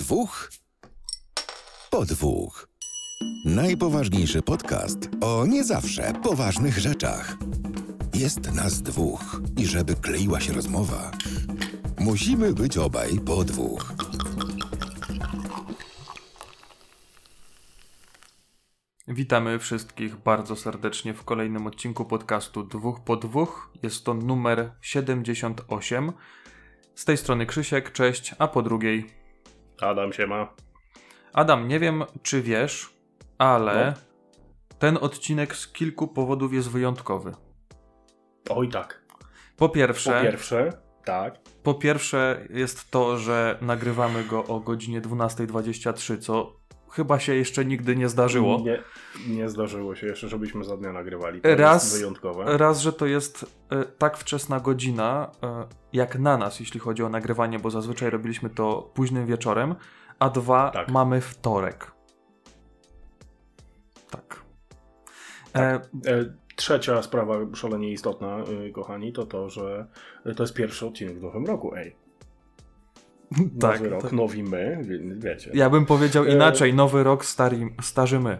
dwóch po dwóch. Najpoważniejszy podcast o nie zawsze poważnych rzeczach. Jest nas dwóch i żeby kleiła się rozmowa, musimy być obaj po dwóch. Witamy wszystkich bardzo serdecznie w kolejnym odcinku podcastu Dwóch po Dwóch. Jest to numer 78. Z tej strony Krzysiek, cześć, a po drugiej Adam się ma. Adam, nie wiem czy wiesz, ale No. ten odcinek z kilku powodów jest wyjątkowy. Oj tak. Po Po pierwsze, pierwsze, tak. po pierwsze jest to, że nagrywamy go o godzinie 12.23, co chyba się jeszcze nigdy nie zdarzyło. Nie, nie zdarzyło się jeszcze, żebyśmy za dnia nagrywali. To Raz- wyjątkowe. Raz, że to jest e, tak wczesna godzina, e, jak na nas, jeśli chodzi o nagrywanie, bo zazwyczaj robiliśmy to późnym wieczorem, a dwa, Tak. mamy wtorek. Tak. E, E, trzecia sprawa szalenie istotna, kochani, to to, że to jest pierwszy odcinek w nowym roku, ej. Tak. Nowy rok, tak. nowi my, wie- wiecie. Ja bym powiedział E, inaczej, nowy rok, stary, starzy my.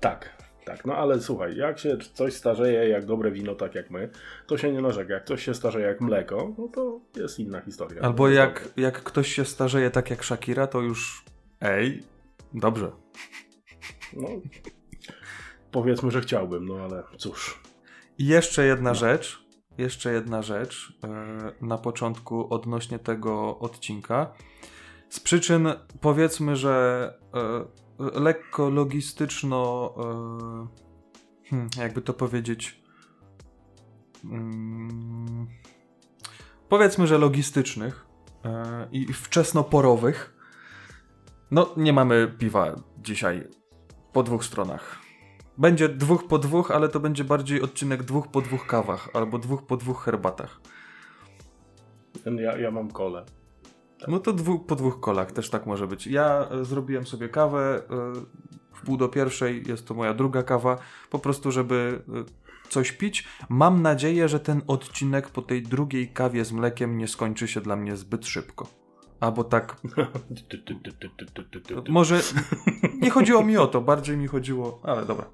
Tak, tak. No ale słuchaj, jak się coś starzeje jak dobre wino, tak jak my, to się nie narzeka. Jak coś się starzeje jak mleko, no to jest inna historia. Albo No, jak, jak ktoś się starzeje tak jak Shakira, to już ej, dobrze. No, powiedzmy, że chciałbym, no ale cóż. I jeszcze jedna No. rzecz, jeszcze jedna rzecz e, na początku odnośnie tego odcinka. Z przyczyn powiedzmy, że e, lekko logistyczno, e, hmm, jakby to powiedzieć, mm, powiedzmy, że logistycznych i wczesnoporowych, no nie mamy piwa dzisiaj po dwóch stronach. Będzie dwóch po dwóch, ale to będzie bardziej odcinek dwóch po dwóch kawach albo dwóch po dwóch herbatach. Ja, ja mam kole. No to dwóch po dwóch kolach też tak może być. Ja e, zrobiłem sobie kawę e, w pół do pierwszej, jest to moja druga kawa, po prostu żeby e, coś pić. Mam nadzieję, że ten odcinek po tej drugiej kawie z mlekiem nie skończy się dla mnie zbyt szybko. Albo tak, może nie chodziło mi o to, bardziej mi chodziło, ale dobra,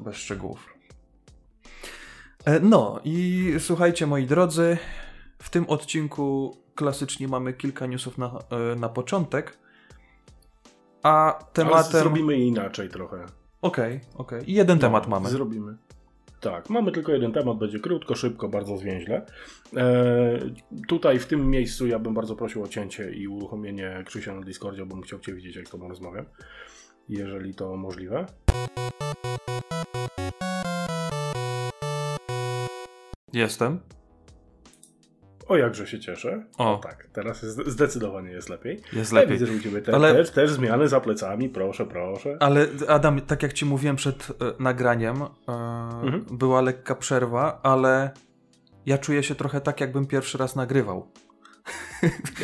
bez szczegółów. E, No i słuchajcie moi drodzy, w tym odcinku klasycznie mamy kilka newsów na, e, na początek, a Ale tematem... zrobimy inaczej trochę. Okej, okej. I jeden temat mamy. Zrobimy. Tak, mamy tylko jeden temat, będzie krótko, szybko, bardzo zwięźle. E, tutaj w tym miejscu ja bym bardzo prosił o cięcie i uruchomienie Krzysia na Discordzie, bo bym chciał Cię widzieć, jak z Tobą rozmawiam. Jeżeli to możliwe. Jestem. O, jakże się cieszę. O. tak, teraz jest, zdecydowanie jest lepiej. Jest Ja lepiej. widzę, że Ciebie te, Ale- też, też zmiany za plecami, proszę, proszę. Ale Adam, tak jak ci mówiłem przed e, nagraniem, e, Mhm. była lekka przerwa, ale ja czuję się trochę tak, jakbym pierwszy raz nagrywał.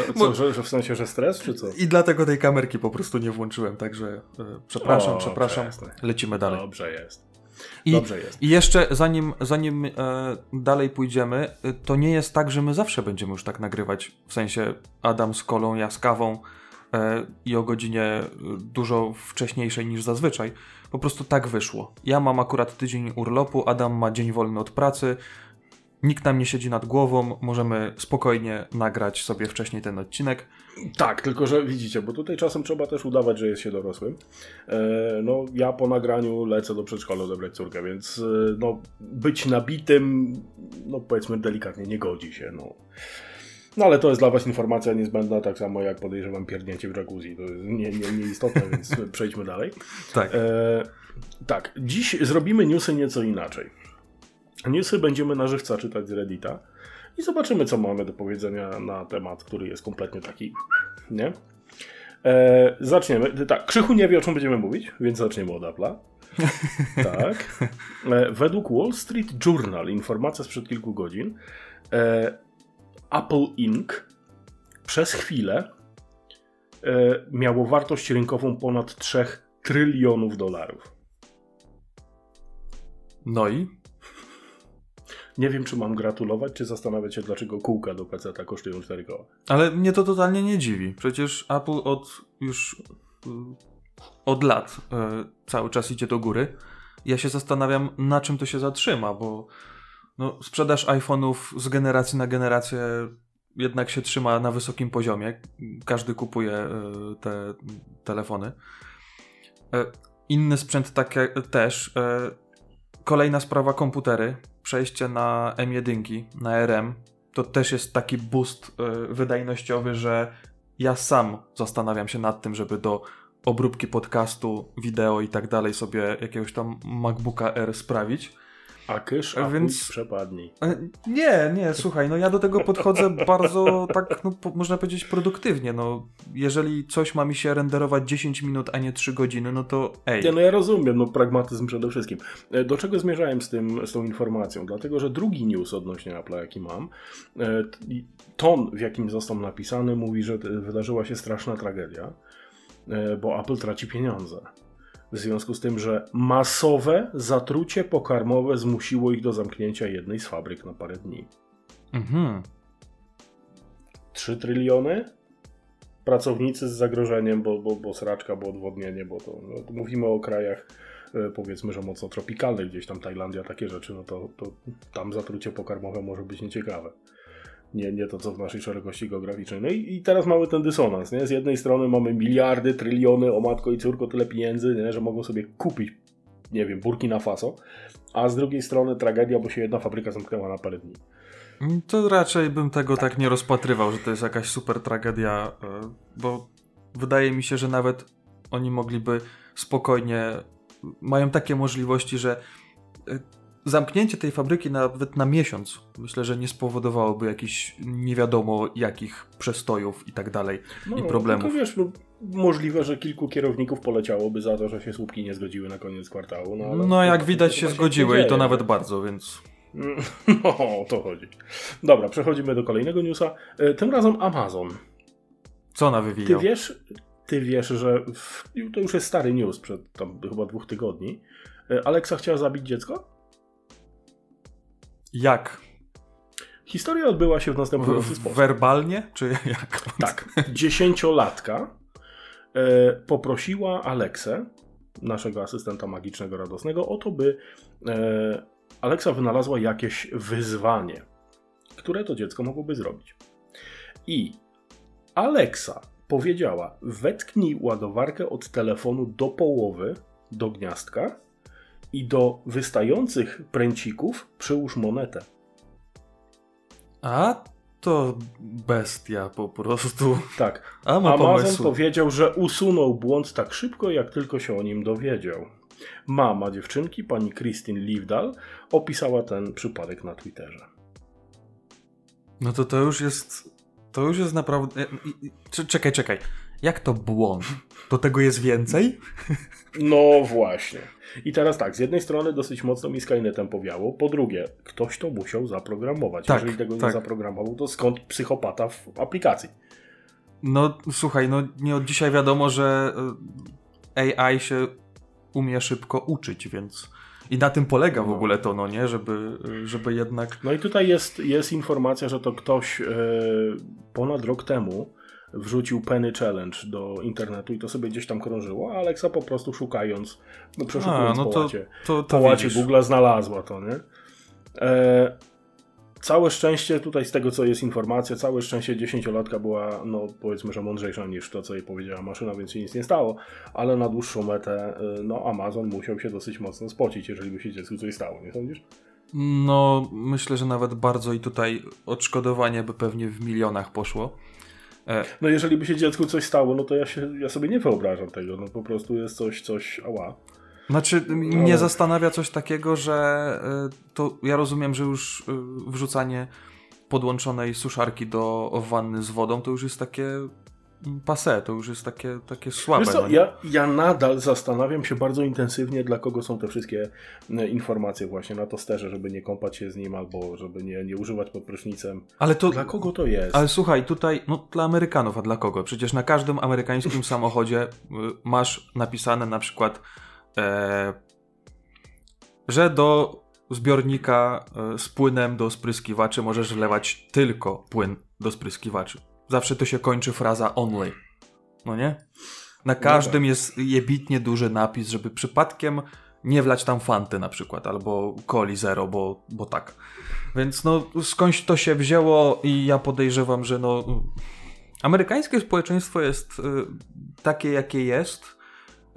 No, co, że, że w sensie, że stres, czy co? I dlatego tej kamerki po prostu nie włączyłem, także e, przepraszam, O, przepraszam. Lecimy dalej. Dobrze jest. I, Dobrze jest. I jeszcze zanim, zanim e, dalej pójdziemy, e, to nie jest tak, że my zawsze będziemy już tak nagrywać. W sensie Adam z kolą, ja z kawą e, i o godzinie e, dużo wcześniejszej niż zazwyczaj. Po prostu tak wyszło. Ja mam akurat tydzień urlopu, Adam ma dzień wolny od pracy. Nikt nam nie siedzi nad głową, możemy spokojnie nagrać sobie wcześniej ten odcinek. Tak, tylko że widzicie, bo tutaj czasem trzeba też udawać, że jest się dorosłym. E, no, ja po nagraniu lecę do przedszkola odebrać córkę, więc e, no, być nabitym, no powiedzmy delikatnie, nie godzi się. No. no ale to jest dla Was informacja niezbędna, tak samo jak podejrzewam pierdnięcie w jacuzzi. To jest nie, nie, nieistotne, więc przejdźmy dalej. Tak. E, tak, dziś zrobimy newsy nieco inaczej. Newsy będziemy na żywca czytać z Reddita i zobaczymy, co mamy do powiedzenia na temat, który jest kompletnie taki, nie? E, zaczniemy. Tak, Krzychu nie wie, o czym będziemy mówić, więc zaczniemy od Apple'a. tak. E, według Wall Street Journal, informacja sprzed kilku godzin, e, Apple Inc. przez chwilę e, miało wartość rynkową ponad 3 trylionów dolarów. No i? Nie wiem, czy mam gratulować, czy zastanawiać się, dlaczego kółka do PC kosztują 4 koła. Ale mnie to totalnie nie dziwi. Przecież Apple od już y, od lat y, cały czas idzie do góry. Ja się zastanawiam, na czym to się zatrzyma, bo no, sprzedaż iPhone'ów z generacji na generację jednak się trzyma na wysokim poziomie. Każdy kupuje y, te telefony. E, inny sprzęt takie też. E, kolejna sprawa komputery. Przejście na M1, na RM. To też jest taki boost e, wydajnościowy, że ja sam zastanawiam się nad tym, żeby do obróbki podcastu, wideo i tak dalej sobie jakiegoś tam MacBooka R sprawić. A kysz, a Więc- przepadnij. E, Nie, nie, słuchaj, no ja do tego podchodzę bardzo tak, no, po, można powiedzieć produktywnie, no jeżeli coś ma mi się renderować 10 minut, a nie 3 godziny, no to ej. Nie, no ja rozumiem, no pragmatyzm przede wszystkim. E, Do czego zmierzałem z, tym, z tą informacją? Dlatego, że drugi news odnośnie Apple'a, jaki mam, e, ton, w jakim został napisany, mówi, że wydarzyła się straszna tragedia, bo Apple traci pieniądze. W związku z tym, że masowe zatrucie pokarmowe zmusiło ich do zamknięcia jednej z fabryk na parę dni. Mhm. 3 tryliony? Pracownicy z zagrożeniem, bo, bo, bo sraczka, bo odwodnienie, bo to no, to mówimy o krajach e, powiedzmy, że mocno tropikalnych, gdzieś tam Tajlandia, takie rzeczy, no to, to tam zatrucie pokarmowe może być nieciekawe. Nie, nie to, co w naszej szerokości geograficznej. No i, i teraz mamy ten dysonans, nie? Z jednej strony mamy miliardy, tryliony, o matko i córko, tyle pieniędzy, nie? że mogą sobie kupić, nie wiem, Burkina Faso, a z drugiej strony tragedia, bo się jedna fabryka zamknęła na parę dni. To raczej bym tego tak nie rozpatrywał, że to jest jakaś super tragedia, e, bo wydaje mi się, że nawet oni mogliby spokojnie, mają takie możliwości, że e, zamknięcie tej fabryki nawet na miesiąc, myślę, że nie spowodowałoby jakichś nie wiadomo jakich przestojów i tak dalej i problemów. No, wiesz, no, możliwe, że kilku kierowników poleciałoby za to, że się słupki nie zgodziły na koniec kwartału. No, No jak to- widać to się zgodziły dzieje. i to nawet bardzo, więc... No, o to chodzi. Dobra, przechodzimy do kolejnego newsa. E, Tym razem Amazon. Co ona Ty wywijał? wiesz, ty wiesz, że w, to już jest stary news przed tam chyba dwóch tygodni. E, Alexa chciała zabić dziecko? Jak? Historia odbyła się w następujący sposób. werbalnie? Czy jak? Tak, dziesięciolatka e, poprosiła Aleksę, naszego asystenta magicznego radosnego, o to, by e, Aleksa wynalazła jakieś wyzwanie, które to dziecko mogłoby zrobić. I Aleksa powiedziała: wetknij ładowarkę od telefonu do połowy, do gniazdka i do wystających pręcików przyłóż monetę. A to bestia po prostu. Tak, A ma Amazon pomysł. powiedział, że usunął błąd tak szybko, jak tylko się o nim dowiedział. Mama dziewczynki, pani Christine Livdal, opisała ten przypadek na Twitterze. No to to już jest. To już jest naprawdę. cze- Czekaj, czekaj. Jak to błąd? Do tego jest więcej? No właśnie. I teraz tak, z jednej strony dosyć mocno mi Skynetem powiało, po drugie, ktoś to musiał zaprogramować. Tak, Jeżeli tego nie tak. zaprogramował, to skąd psychopata w aplikacji? No słuchaj, no nie od dzisiaj wiadomo, że y, AI się umie szybko uczyć, więc. I na tym polega w No. ogóle to, no nie? Żeby, żeby jednak. No i tutaj jest, jest informacja, że to ktoś e, ponad rok temu wrzucił Penny Challenge do internetu i to sobie gdzieś tam krążyło, a Alexa po prostu szukając, no przeszukując A, no po to, to, to łacie widzisz. Google znalazła to, nie? E, całe szczęście, tutaj z tego co jest informacja, całe szczęście dziesięciolatka była, no powiedzmy, że mądrzejsza niż to, co jej powiedziała maszyna, więc się nic nie stało, ale na dłuższą metę, e, no Amazon musiał się dosyć mocno spocić, jeżeli by się dziecku coś stało, nie sądzisz? No, myślę, że nawet bardzo i tutaj odszkodowanie by pewnie w milionach poszło. E, No jeżeli by się dziecku coś stało, no to ja, się, ja sobie nie wyobrażam tego, no po prostu jest coś, coś, ała. Znaczy, mnie zastanawia coś takiego, że y, to ja rozumiem, że już y, wrzucanie podłączonej suszarki do wanny z wodą to już jest takie passe, to już jest takie, takie słabe. Co, no ja, ja nadal zastanawiam się bardzo intensywnie, dla kogo są te wszystkie e, informacje właśnie na tosterze, żeby nie kąpać się z nim albo żeby nie, nie używać pod prysznicem. ale to, Dla kogo to jest? ale słuchaj, tutaj, no dla Amerykanów, a dla kogo? Przecież na każdym amerykańskim samochodzie y, masz napisane na przykład, e, że do zbiornika e, z płynem do spryskiwaczy możesz wlewać tylko płyn do spryskiwaczy. Zawsze to się kończy fraza only. No nie? Na każdym tak. jest jebitnie duży napis, żeby przypadkiem nie wlać tam fanty na przykład, albo coli zero, bo, bo tak. Więc no skądś to się wzięło i ja podejrzewam, że no amerykańskie społeczeństwo jest y, takie, jakie jest.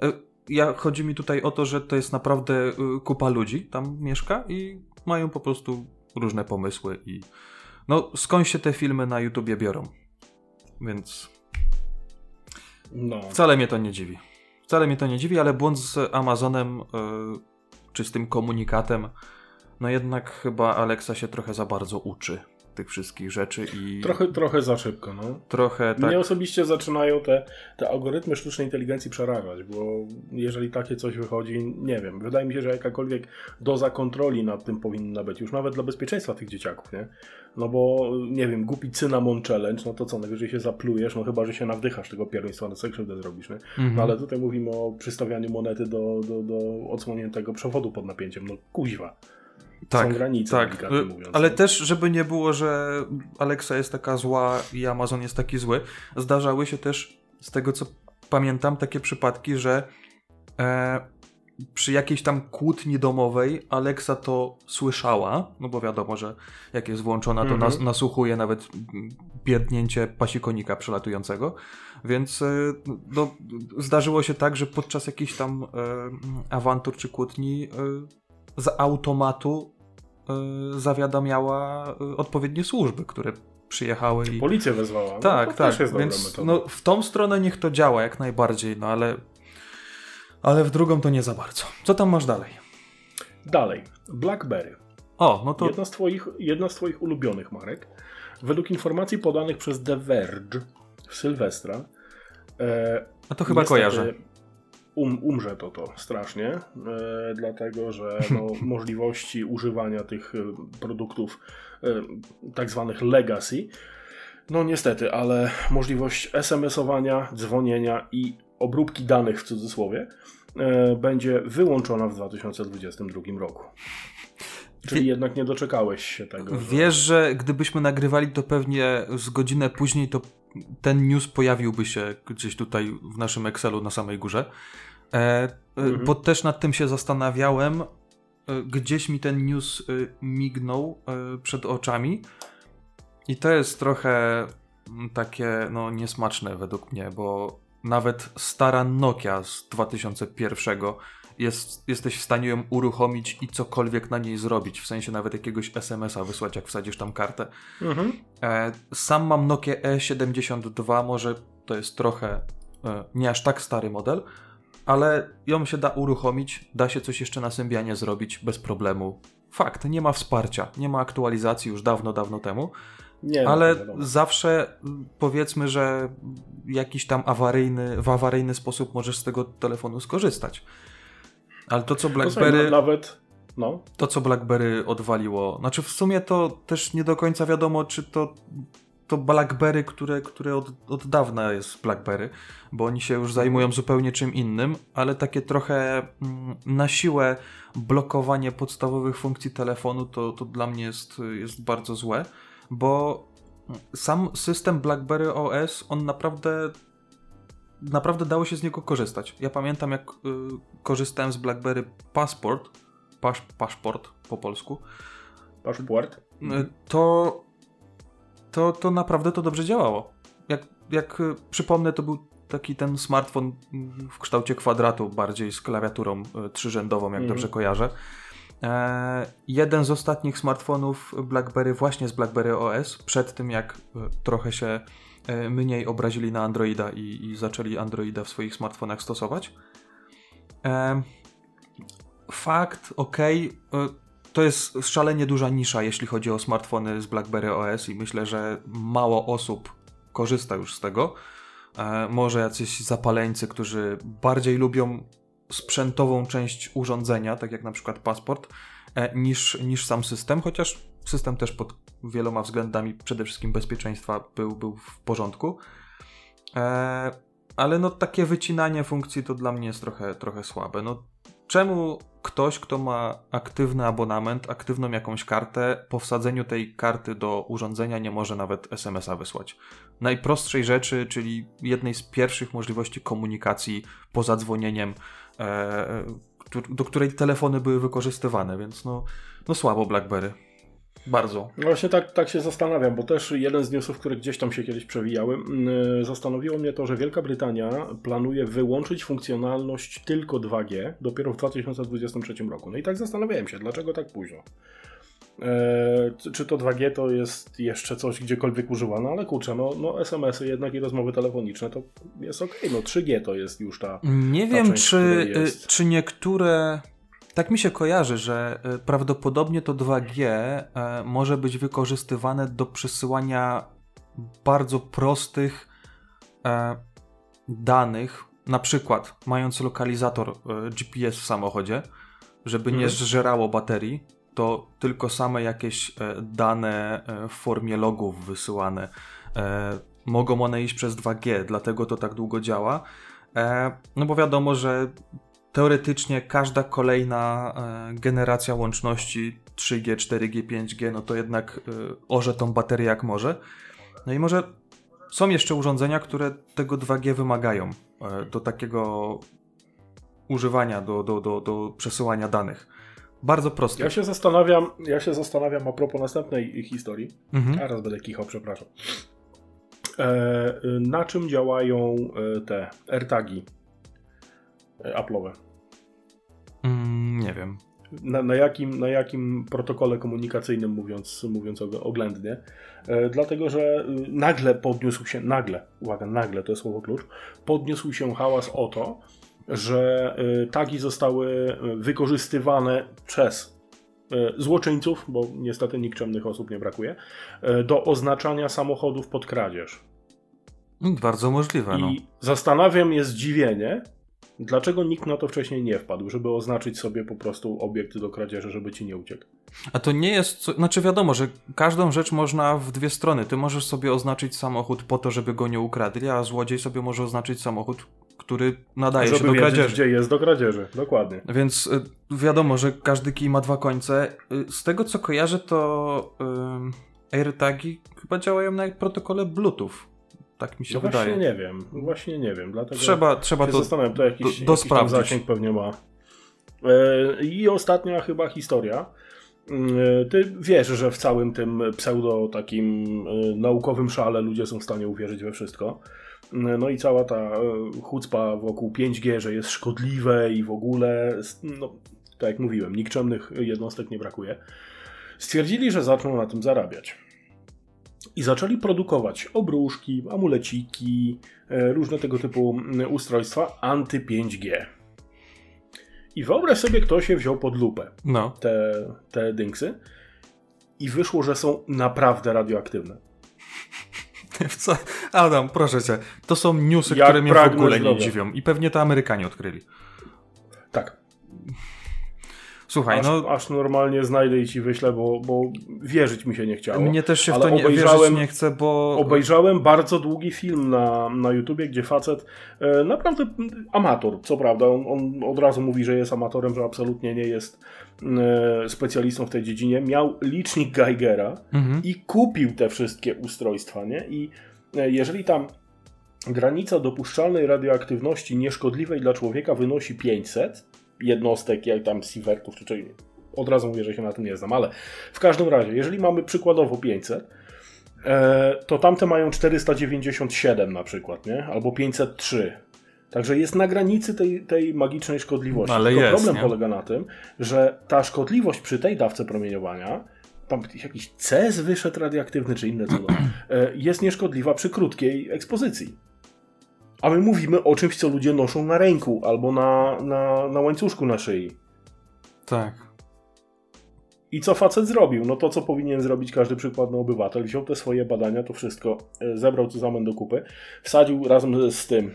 Y, ja, chodzi mi tutaj o to, że to jest naprawdę y, kupa ludzi tam mieszka i mają po prostu różne pomysły i no skąd się te filmy na YouTubie biorą. Więc No. wcale mnie to nie dziwi. Wcale mnie to nie dziwi, ale błąd z Amazonem, y, czy z tym komunikatem, no jednak chyba Alexa się trochę za bardzo uczy tych wszystkich rzeczy i Trochę, trochę za szybko, no. trochę tak. Mnie osobiście zaczynają te, te algorytmy sztucznej inteligencji przerażać, bo jeżeli takie coś wychodzi, nie wiem, wydaje mi się, że jakakolwiek doza kontroli nad tym powinna być, już nawet dla bezpieczeństwa tych dzieciaków, nie? No bo, nie wiem, głupi cynamon challenge, no to co, najwyżej się zaplujesz, no chyba, że się nawdychasz tego pierwieństwa, no co krzywdę zrobisz, nie? Mhm. No ale tutaj mówimy o przystawianiu monety do, do, do odsłoniętego przewodu pod napięciem, no kuźwa. Są granice, tak. Y, Ale nie? też, żeby nie było, że Alexa jest taka zła i Amazon jest taki zły, zdarzały się też, z tego co pamiętam, takie przypadki, że e, przy jakiejś tam kłótni domowej Alexa to słyszała, no bo wiadomo, że jak jest włączona, to Mhm. nas, nasłuchuje nawet pierdnięcie pasikonika przelatującego, więc e, no, zdarzyło się tak, że podczas jakichś tam e, awantur czy kłótni e, z automatu e, zawiadamiała e, odpowiednie służby, które przyjechały i... Policję wezwała. no Tak, tak, więc no, w tą stronę niech to działa jak najbardziej, no ale ale w drugą to nie za bardzo. Co tam masz dalej? Dalej, BlackBerry. O, no to Jedna, z twoich, jedna z Twoich ulubionych marek. Według informacji podanych przez The Verge Sylwestra. E, a to chyba niestety kojarzę. Um, umrze to to strasznie, e, dlatego że no, możliwości używania tych e, produktów e, tak zwanych legacy, no niestety, ale możliwość SMS-owania, dzwonienia i obróbki danych w cudzysłowie e, będzie wyłączona w 2022 roku. Czyli jednak nie doczekałeś się tego. że- Wiesz, że gdybyśmy nagrywali to pewnie z godzinę później, to ten news pojawiłby się gdzieś tutaj w naszym Excelu na samej górze. E, e, Mhm. Bo też nad tym się zastanawiałem. E, Gdzieś mi ten news mignął przed oczami. I to jest trochę mm, takie no, niesmaczne według mnie, bo nawet stara Nokia z 2001 jest, jesteś w stanie ją uruchomić i cokolwiek na niej zrobić, w sensie nawet jakiegoś SMS-a wysłać, jak wsadzisz tam kartę. Mhm. E, sam mam Nokia E72, może to jest trochę e, nie aż tak stary model, ale ją się da uruchomić, da się coś jeszcze na Symbianie zrobić bez problemu. Fakt, nie ma wsparcia, nie ma aktualizacji już dawno, dawno temu, Nie, no, ale wiadomo. zawsze mm, powiedzmy, że jakiś tam awaryjny, w awaryjny sposób możesz z tego telefonu skorzystać. Ale to co No BlackBerry, no, nawet. No, to co BlackBerry odwaliło, znaczy w sumie to też nie do końca wiadomo, czy to to BlackBerry, które, które od, od dawna jest BlackBerry, bo oni się już zajmują zupełnie czym innym, ale takie trochę mm, na siłę blokowanie podstawowych funkcji telefonu to, to dla mnie jest, jest bardzo złe, bo sam system BlackBerry OS, on naprawdę naprawdę dało się z niego korzystać. Ja pamiętam jak y, korzystałem z BlackBerry Passport, pasz, paszport po polsku, paszport. y, to, to, to naprawdę to dobrze działało. Jak, jak y, przypomnę, to był taki ten smartfon mm, w kształcie kwadratu, bardziej z klawiaturą y, trzyrzędową, jak Mhm. dobrze kojarzę. E, jeden z ostatnich smartfonów BlackBerry, właśnie z BlackBerry OS, przed tym jak y, trochę się mniej obrazili na Androida i, i zaczęli Androida w swoich smartfonach stosować. E, fakt, okej, y, to jest szalenie duża nisza, jeśli chodzi o smartfony z BlackBerry OS i myślę, że mało osób korzysta już z tego. E, może jacyś zapaleńcy, którzy bardziej lubią sprzętową część urządzenia, tak jak na przykład paszport, e, niż, niż sam system, chociaż system też pod wieloma względami, przede wszystkim bezpieczeństwa, był, był w porządku. E, ale no takie wycinanie funkcji to dla mnie jest trochę, trochę słabe. No, czemu ktoś, kto ma aktywny abonament, aktywną jakąś kartę, po wsadzeniu tej karty do urządzenia nie może nawet SMS-a wysłać? Najprostszej rzeczy, czyli jednej z pierwszych możliwości komunikacji poza dzwonieniem, e, do której telefony były wykorzystywane, więc no, no słabo BlackBerry. Bardzo. No właśnie tak, tak się zastanawiam, bo też jeden z newsów, które gdzieś tam się kiedyś przewijały, yy, zastanowiło mnie to, że Wielka Brytania planuje wyłączyć funkcjonalność tylko 2G dopiero w 2023 roku. No i tak zastanawiałem się, dlaczego tak późno. Eee, czy to 2G to jest jeszcze coś gdziekolwiek używane, ale kurczę, no, no SMS-y jednak i rozmowy telefoniczne to jest ok, no 3G to jest już ta. Nie ta wiem, część, czy, jest. czy niektóre. Tak mi się kojarzy, że e, prawdopodobnie to 2G e, może być wykorzystywane do przesyłania bardzo prostych e, danych, na przykład mając lokalizator GPS w samochodzie, żeby nie Mhm. zżerało baterii, to tylko same jakieś dane w formie logów wysyłane mogą one iść przez 2G, dlatego to tak długo działa. No bo wiadomo, że teoretycznie każda kolejna e, generacja łączności 3G, 4G, 5G, no to jednak e, orze tą baterię jak może. No i może są jeszcze urządzenia, które tego 2G wymagają e, do takiego używania, do, do, do, do przesyłania danych. Bardzo proste. Ja się zastanawiam, ja się zastanawiam a propos następnej historii. Mhm. Teraz będę kichał, przepraszam. E, na czym działają te AirTagi e, Apple'owe? Mm, nie wiem. Na, na, jakim, na jakim protokole komunikacyjnym, mówiąc, mówiąc og- oględnie? E, dlatego, że y, nagle podniósł się, nagle, uwaga, nagle to jest słowo klucz, podniósł się hałas o to, że y, tagi zostały y, wykorzystywane przez y, złoczyńców, bo niestety nikczemnych osób nie brakuje, do oznaczania samochodów pod kradzież. Bardzo możliwe, no. I zastanawia mnie zdziwienie, dlaczego nikt na to wcześniej nie wpadł, żeby oznaczyć sobie po prostu obiekt do kradzieży, żeby ci nie uciekł. A to nie jest. Co... Znaczy, wiadomo, że każdą rzecz można w dwie strony. Ty możesz sobie oznaczyć samochód po to, żeby go nie ukradli, a złodziej sobie może oznaczyć samochód, który nadaje się żeby do wiedzieć, kradzieży. gdzie jest do kradzieży. Dokładnie. Więc y, wiadomo, że każdy kij ma dwa końce. Y, z tego co kojarzę, to AirTagi chyba działają na protokole Bluetooth. Tak mi się No wydaje. właśnie nie wiem. Właśnie nie wiem. Dlatego Trzeba, trzeba to. zastanawiam, to jakiś, do- jakiś tam dosprawdzić. zasięg pewnie ma. E, I ostatnia chyba historia. E, Ty wiesz, że w całym tym pseudo takim e, naukowym szale ludzie są w stanie uwierzyć we wszystko. E, No i cała ta chucpa wokół 5G, że jest szkodliwe i w ogóle, no, tak jak mówiłem, nikczemnych jednostek nie brakuje. Stwierdzili, że zaczną na tym zarabiać. I zaczęli produkować obruszki, amuleciki, e, różne tego typu mm, ustrojstwa anty-5G. I wyobraź sobie, kto się wziął pod lupę No. te, te dynksy i wyszło, że są naprawdę radioaktywne. Co? Adam, proszę cię. To są newsy, Jak które mnie w ogóle nie dziwią. I pewnie to Amerykanie odkryli. Słuchaj, Aż, no. aż normalnie znajdę i ci wyślę, bo, bo wierzyć mi się nie chciało. Mnie też się w to nie, obejrzałem- nie chce, bo. Obejrzałem bardzo długi film na, na YouTubie, gdzie facet, e, naprawdę amator, co prawda, on, on od razu mówi, że jest amatorem, że absolutnie nie jest e, specjalistą w tej dziedzinie, miał licznik Geigera Mhm. i kupił te wszystkie ustrojstwa, nie? I e, jeżeli tam granica dopuszczalnej radioaktywności nieszkodliwej dla człowieka wynosi 500 jednostek, jak tam sievertów czy czegoś, od razu mówię, że się na tym nie znam, ale w każdym razie, jeżeli mamy przykładowo 500, e, to tamte mają 497 na przykład, nie? Albo 503. Także jest na granicy tej, tej magicznej szkodliwości. Ale Tylko jest, problem nie? polega na tym, że ta szkodliwość przy tej dawce promieniowania, tam jakiś CES wyszedł radioaktywny czy inne cudo, e, jest nieszkodliwa przy krótkiej ekspozycji. A my mówimy o czymś, co ludzie noszą na ręku albo na, na, na łańcuszku na szyi. Tak. I co facet zrobił? No to, co powinien zrobić każdy przykładny obywatel. Wziął te swoje badania, to wszystko, e, zebrał to zamęt do kupy, wsadził razem z tym,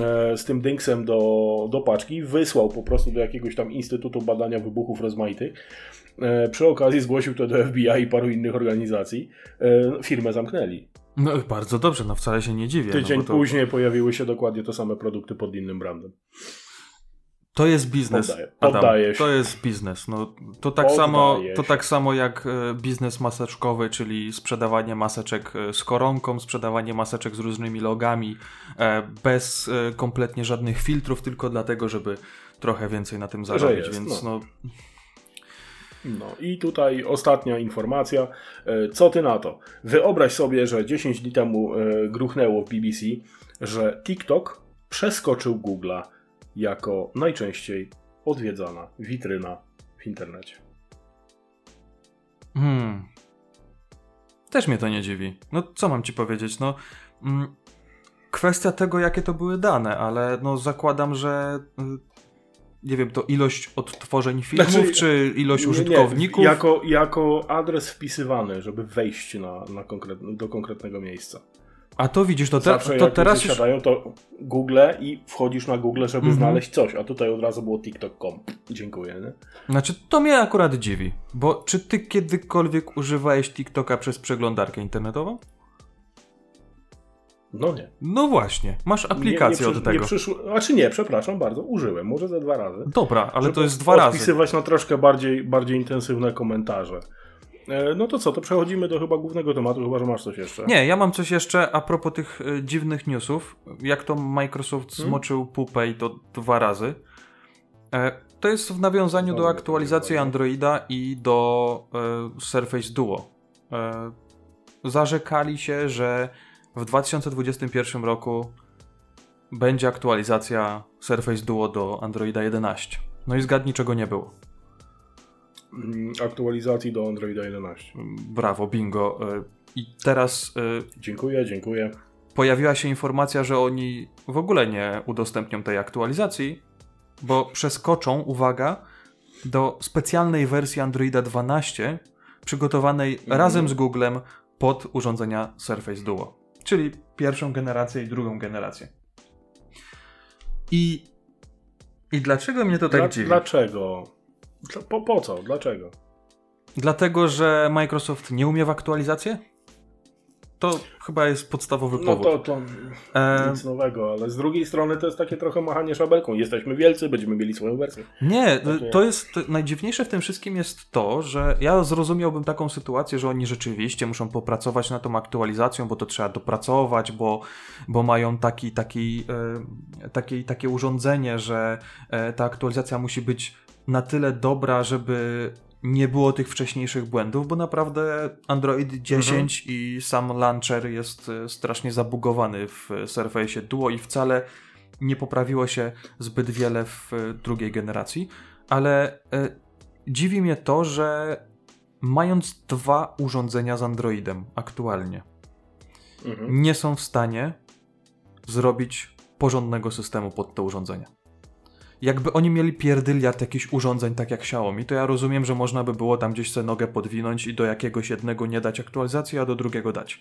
e, z tym dynksem do, do paczki, wysłał po prostu do jakiegoś tam Instytutu Badania Wybuchów Rozmaitych. E, Przy okazji zgłosił to do FBI i paru innych organizacji. Firmę zamknęli. No bardzo dobrze, no wcale się nie dziwię. Tydzień no, to... później pojawiły się dokładnie te same produkty pod innym brandem. To jest biznes. Poddaję- Adam. poddaję się. To jest biznes. No, to, tak Poddaję samo, się. to tak samo jak e, biznes maseczkowy, czyli sprzedawanie maseczek e, z koronką, sprzedawanie maseczek z różnymi logami, e, bez kompletnie żadnych filtrów, tylko dlatego, żeby trochę więcej na tym zarobić. jest, więc no. no. No i tutaj ostatnia informacja. E, Co ty na to? Wyobraź sobie, że 10 dni temu e, gruchnęło w BBC, że TikTok przeskoczył Google'a jako najczęściej odwiedzana witryna w internecie. Hmm. Też mnie to nie dziwi. No co mam ci powiedzieć? No. Mm, kwestia tego, jakie to były dane, ale no zakładam, że. Nie wiem, to ilość odtworzeń filmów, Znaczy, czy ilość Nie, nie, użytkowników. Jako, jako adres wpisywany, żeby wejść na, na konkret, do konkretnego miejsca. A to widzisz, to, te, Zawsze to jak teraz już. siadają, to Google i wchodzisz na Google, żeby Mhm. znaleźć coś, a tutaj od razu było TikTok.com. Dziękuję. Nie? Znaczy, to mnie akurat dziwi. Bo czy ty kiedykolwiek używałeś TikToka przez przeglądarkę internetową? No nie. No właśnie, masz aplikację nie, nie od tego. Nie przyszło, znaczy nie, przepraszam bardzo, użyłem, może ze dwa razy. Dobra, ale to jest dwa razy. Odpisywać na troszkę bardziej, bardziej intensywne komentarze. E, no to co, to przechodzimy do chyba głównego tematu, chyba że masz coś jeszcze. Nie, ja mam coś jeszcze a propos tych y, dziwnych newsów. Jak to Microsoft Hmm? zmoczył pupę i to dwa razy. E, to jest w nawiązaniu do aktualizacji Androida i do e, Surface Duo. E, zarzekali się, że w 2021 roku będzie aktualizacja Surface Duo do Androida 11. No i zgadnij, czego nie było. Mm, Aktualizacji do Androida 11. Brawo, bingo. E, I teraz e, Dziękuję, dziękuję. pojawiła się informacja, że oni w ogóle nie udostępnią tej aktualizacji, bo przeskoczą, uwaga, do specjalnej wersji Androida 12, przygotowanej Mhm. razem z Googlem pod urządzenia Surface Duo, czyli pierwszą generację i drugą generację. I, i dlaczego mnie to tak Dla, dziwi? dlaczego? Dla- Po, po co? Dlaczego? Dlatego, że Microsoft nie umie w aktualizację? To chyba jest podstawowy No powód. to, to E, nic nowego, ale z drugiej strony to jest takie trochę machanie szabelką. Jesteśmy wielcy, będziemy mieli swoją wersję. Nie, Znaczy- to jest to najdziwniejsze w tym wszystkim jest to, że ja zrozumiałbym taką sytuację, że oni rzeczywiście muszą popracować nad tą aktualizacją, bo to trzeba dopracować, bo, bo mają taki, taki, e, taki, takie urządzenie, że e, ta aktualizacja musi być na tyle dobra, żeby nie było tych wcześniejszych błędów, bo naprawdę Android 10 i sam launcher jest e, strasznie zabugowany w Surface Duo i wcale nie poprawiło się zbyt wiele w e, drugiej generacji, ale e, dziwi mnie to, że mając dwa urządzenia z Androidem aktualnie, Mhm. nie są w stanie zrobić porządnego systemu pod te urządzenia. Jakby oni mieli pierdyliard jakichś urządzeń, tak jak Xiaomi, to ja rozumiem, że można by było tam gdzieś sobie nogę podwinąć i do jakiegoś jednego nie dać aktualizacji, a do drugiego dać.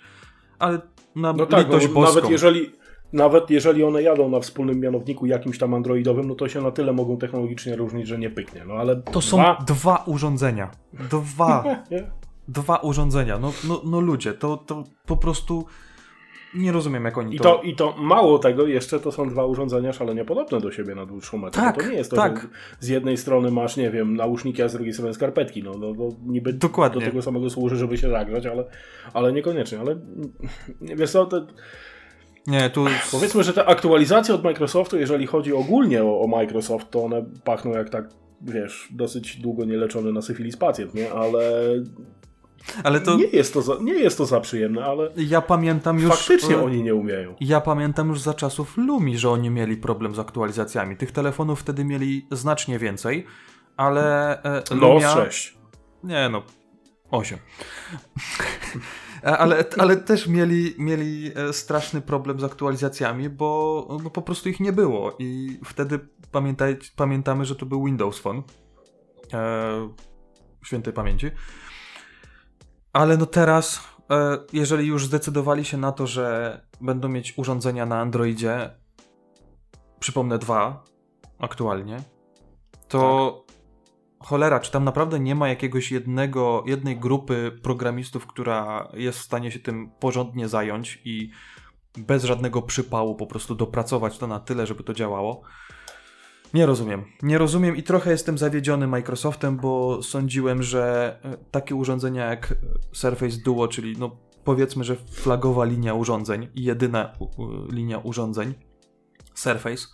Ale na No tak, litość no, boską. nawet jeżeli, nawet jeżeli one jadą na wspólnym mianowniku jakimś tam androidowym, no to się na tyle mogą technologicznie różnić, że nie pyknie. No ale To są dwa... dwa urządzenia. Dwa. Dwa urządzenia. No, no, no ludzie, to, to po prostu nie rozumiem, jak oni I to... to, I to mało tego, jeszcze to są dwa urządzenia szalenie podobne do siebie na dłuższą metę. Tak, to nie jest to, tak. że z jednej strony masz, nie wiem, nauszniki, a z drugiej strony skarpetki. No, no, no niby Dokładnie. do tego samego służy, żeby się zagrzać, ale, ale niekoniecznie. Ale nie wiesz co, to, Nie, tu... powiedzmy, że te aktualizacje od Microsoftu, jeżeli chodzi ogólnie o, o Microsoft, to one pachną jak tak, wiesz, dosyć długo nieleczony na syfilis pacjent, nie? Ale Ale to nie, jest to za, nie jest to za przyjemne, ale ja pamiętam już... faktycznie e, oni nie umieją. Ja pamiętam już za czasów Lumi, że oni mieli problem z aktualizacjami. Tych telefonów wtedy mieli znacznie więcej, ale e, No, Lumia... 6. Nie no, 8. ale, ale też mieli, mieli e, straszny problem z aktualizacjami, bo, bo po prostu ich nie było. I wtedy pamiętaj, pamiętamy, że to był Windows Phone. E, świętej pamięci. Ale no teraz, e, jeżeli już zdecydowali się na to, że będą mieć urządzenia na Androidzie, przypomnę dwa aktualnie, to cholera, czy tam naprawdę nie ma jakiegoś jednego, jednej grupy programistów, która jest w stanie się tym porządnie zająć i bez żadnego przypału po prostu dopracować to na tyle, żeby to działało. Nie rozumiem. Nie rozumiem i trochę jestem zawiedziony Microsoftem, bo sądziłem, że e, takie urządzenia jak Surface Duo, czyli no powiedzmy, że flagowa linia urządzeń i jedyna linia urządzeń Surface,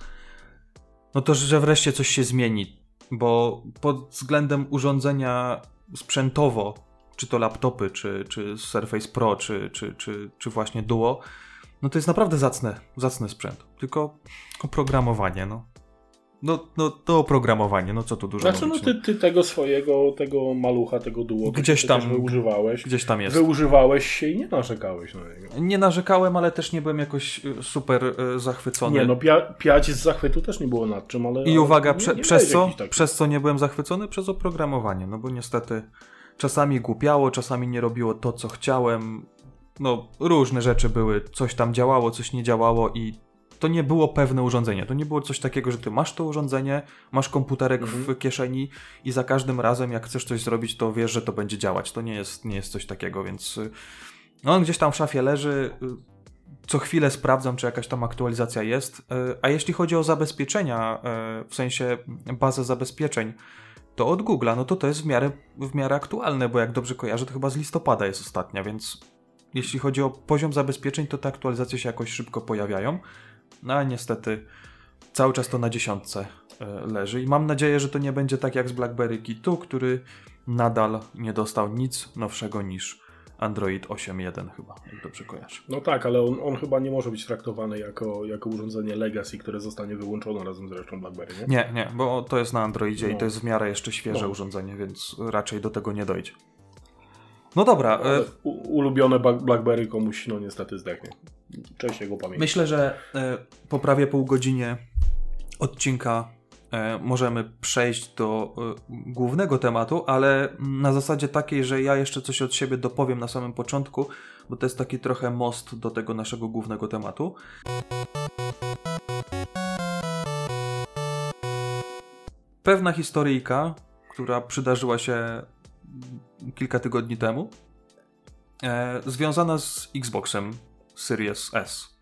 no to że wreszcie coś się zmieni, bo pod względem urządzenia sprzętowo, czy to laptopy, czy, czy Surface Pro, czy, czy, czy, czy właśnie Duo, no to jest naprawdę zacny, zacny sprzęt. Tylko oprogramowanie, no. No, no to oprogramowanie, no co tu dużo Znaczy, no mówić, ty, ty tego swojego, tego malucha, tego duo, Gdzieś tam- wyużywałeś. Gdzieś tam jest. Wyużywałeś się i nie narzekałeś na niego. Nie narzekałem, ale też nie byłem jakoś y, super y, zachwycony. Nie, no pia, piać z zachwytu też nie było nad czym, ale... I uwaga, nie- prze, nie przez miałeś co? Przez co nie byłem zachwycony? Przez oprogramowanie, no bo niestety czasami głupiało, czasami nie robiło to, co chciałem. No, różne rzeczy były, coś tam działało, coś nie działało i to nie było pewne urządzenie. To nie było coś takiego, że ty masz to urządzenie, masz komputerek w Mhm. kieszeni i za każdym razem, jak chcesz coś zrobić, to wiesz, że to będzie działać. To nie jest, nie jest coś takiego, więc y, no, on gdzieś tam w szafie leży. y, Co chwilę sprawdzam, czy jakaś tam aktualizacja jest. Y, A jeśli chodzi o zabezpieczenia, w sensie bazę zabezpieczeń, to od Google'a, no to to jest w miarę, w miarę aktualne, bo jak dobrze kojarzę, to chyba z listopada jest ostatnia, więc jeśli chodzi o poziom zabezpieczeń, to te aktualizacje się jakoś szybko pojawiają. No a niestety cały czas to na dziesiątce e, leży i mam nadzieję, że to nie będzie tak jak z BlackBerry 2, który nadal nie dostał nic nowszego niż Android 8.1 chyba, jak dobrze kojarzę. No tak, ale on, on chyba nie może być traktowany jako, jako urządzenie Legacy, które zostanie wyłączone razem z resztą BlackBerry, nie? Nie, nie, bo to jest na Androidzie i No. to jest w miarę jeszcze świeże No. urządzenie, więc raczej do tego nie dojdzie. No dobra, Ale u, ulubione BlackBerry komuś, no niestety zdechnie. Cześć jego pamięci. Myślę, że e, po prawie pół godzinie odcinka e, możemy przejść do głównego tematu, ale na zasadzie takiej, że ja jeszcze coś od siebie dopowiem na samym początku, bo to jest taki trochę most do tego naszego głównego tematu. Pewna historyjka, która przydarzyła się kilka tygodni temu, e, związana z Xboxem Series S.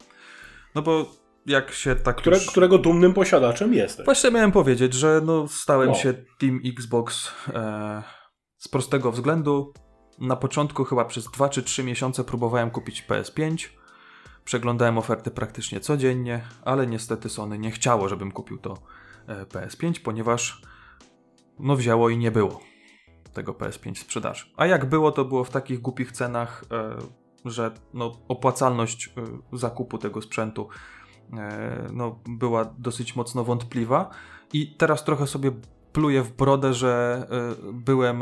No bo jak się tak Które, już... Którego dumnym posiadaczem jesteś. Właśnie miałem powiedzieć, że no stałem No. się Team Xbox e, z prostego względu. Na początku chyba przez 2 czy 3 miesiące próbowałem kupić PS5. Przeglądałem oferty praktycznie codziennie, ale niestety Sony nie chciało, żebym kupił to e, PS5, ponieważ no wzięło i nie było tego PS5 w sprzedaży. A jak było, to było w takich głupich cenach, e, że no, opłacalność e, zakupu tego sprzętu e, no, była dosyć mocno wątpliwa. I teraz trochę sobie pluję w brodę, że byłem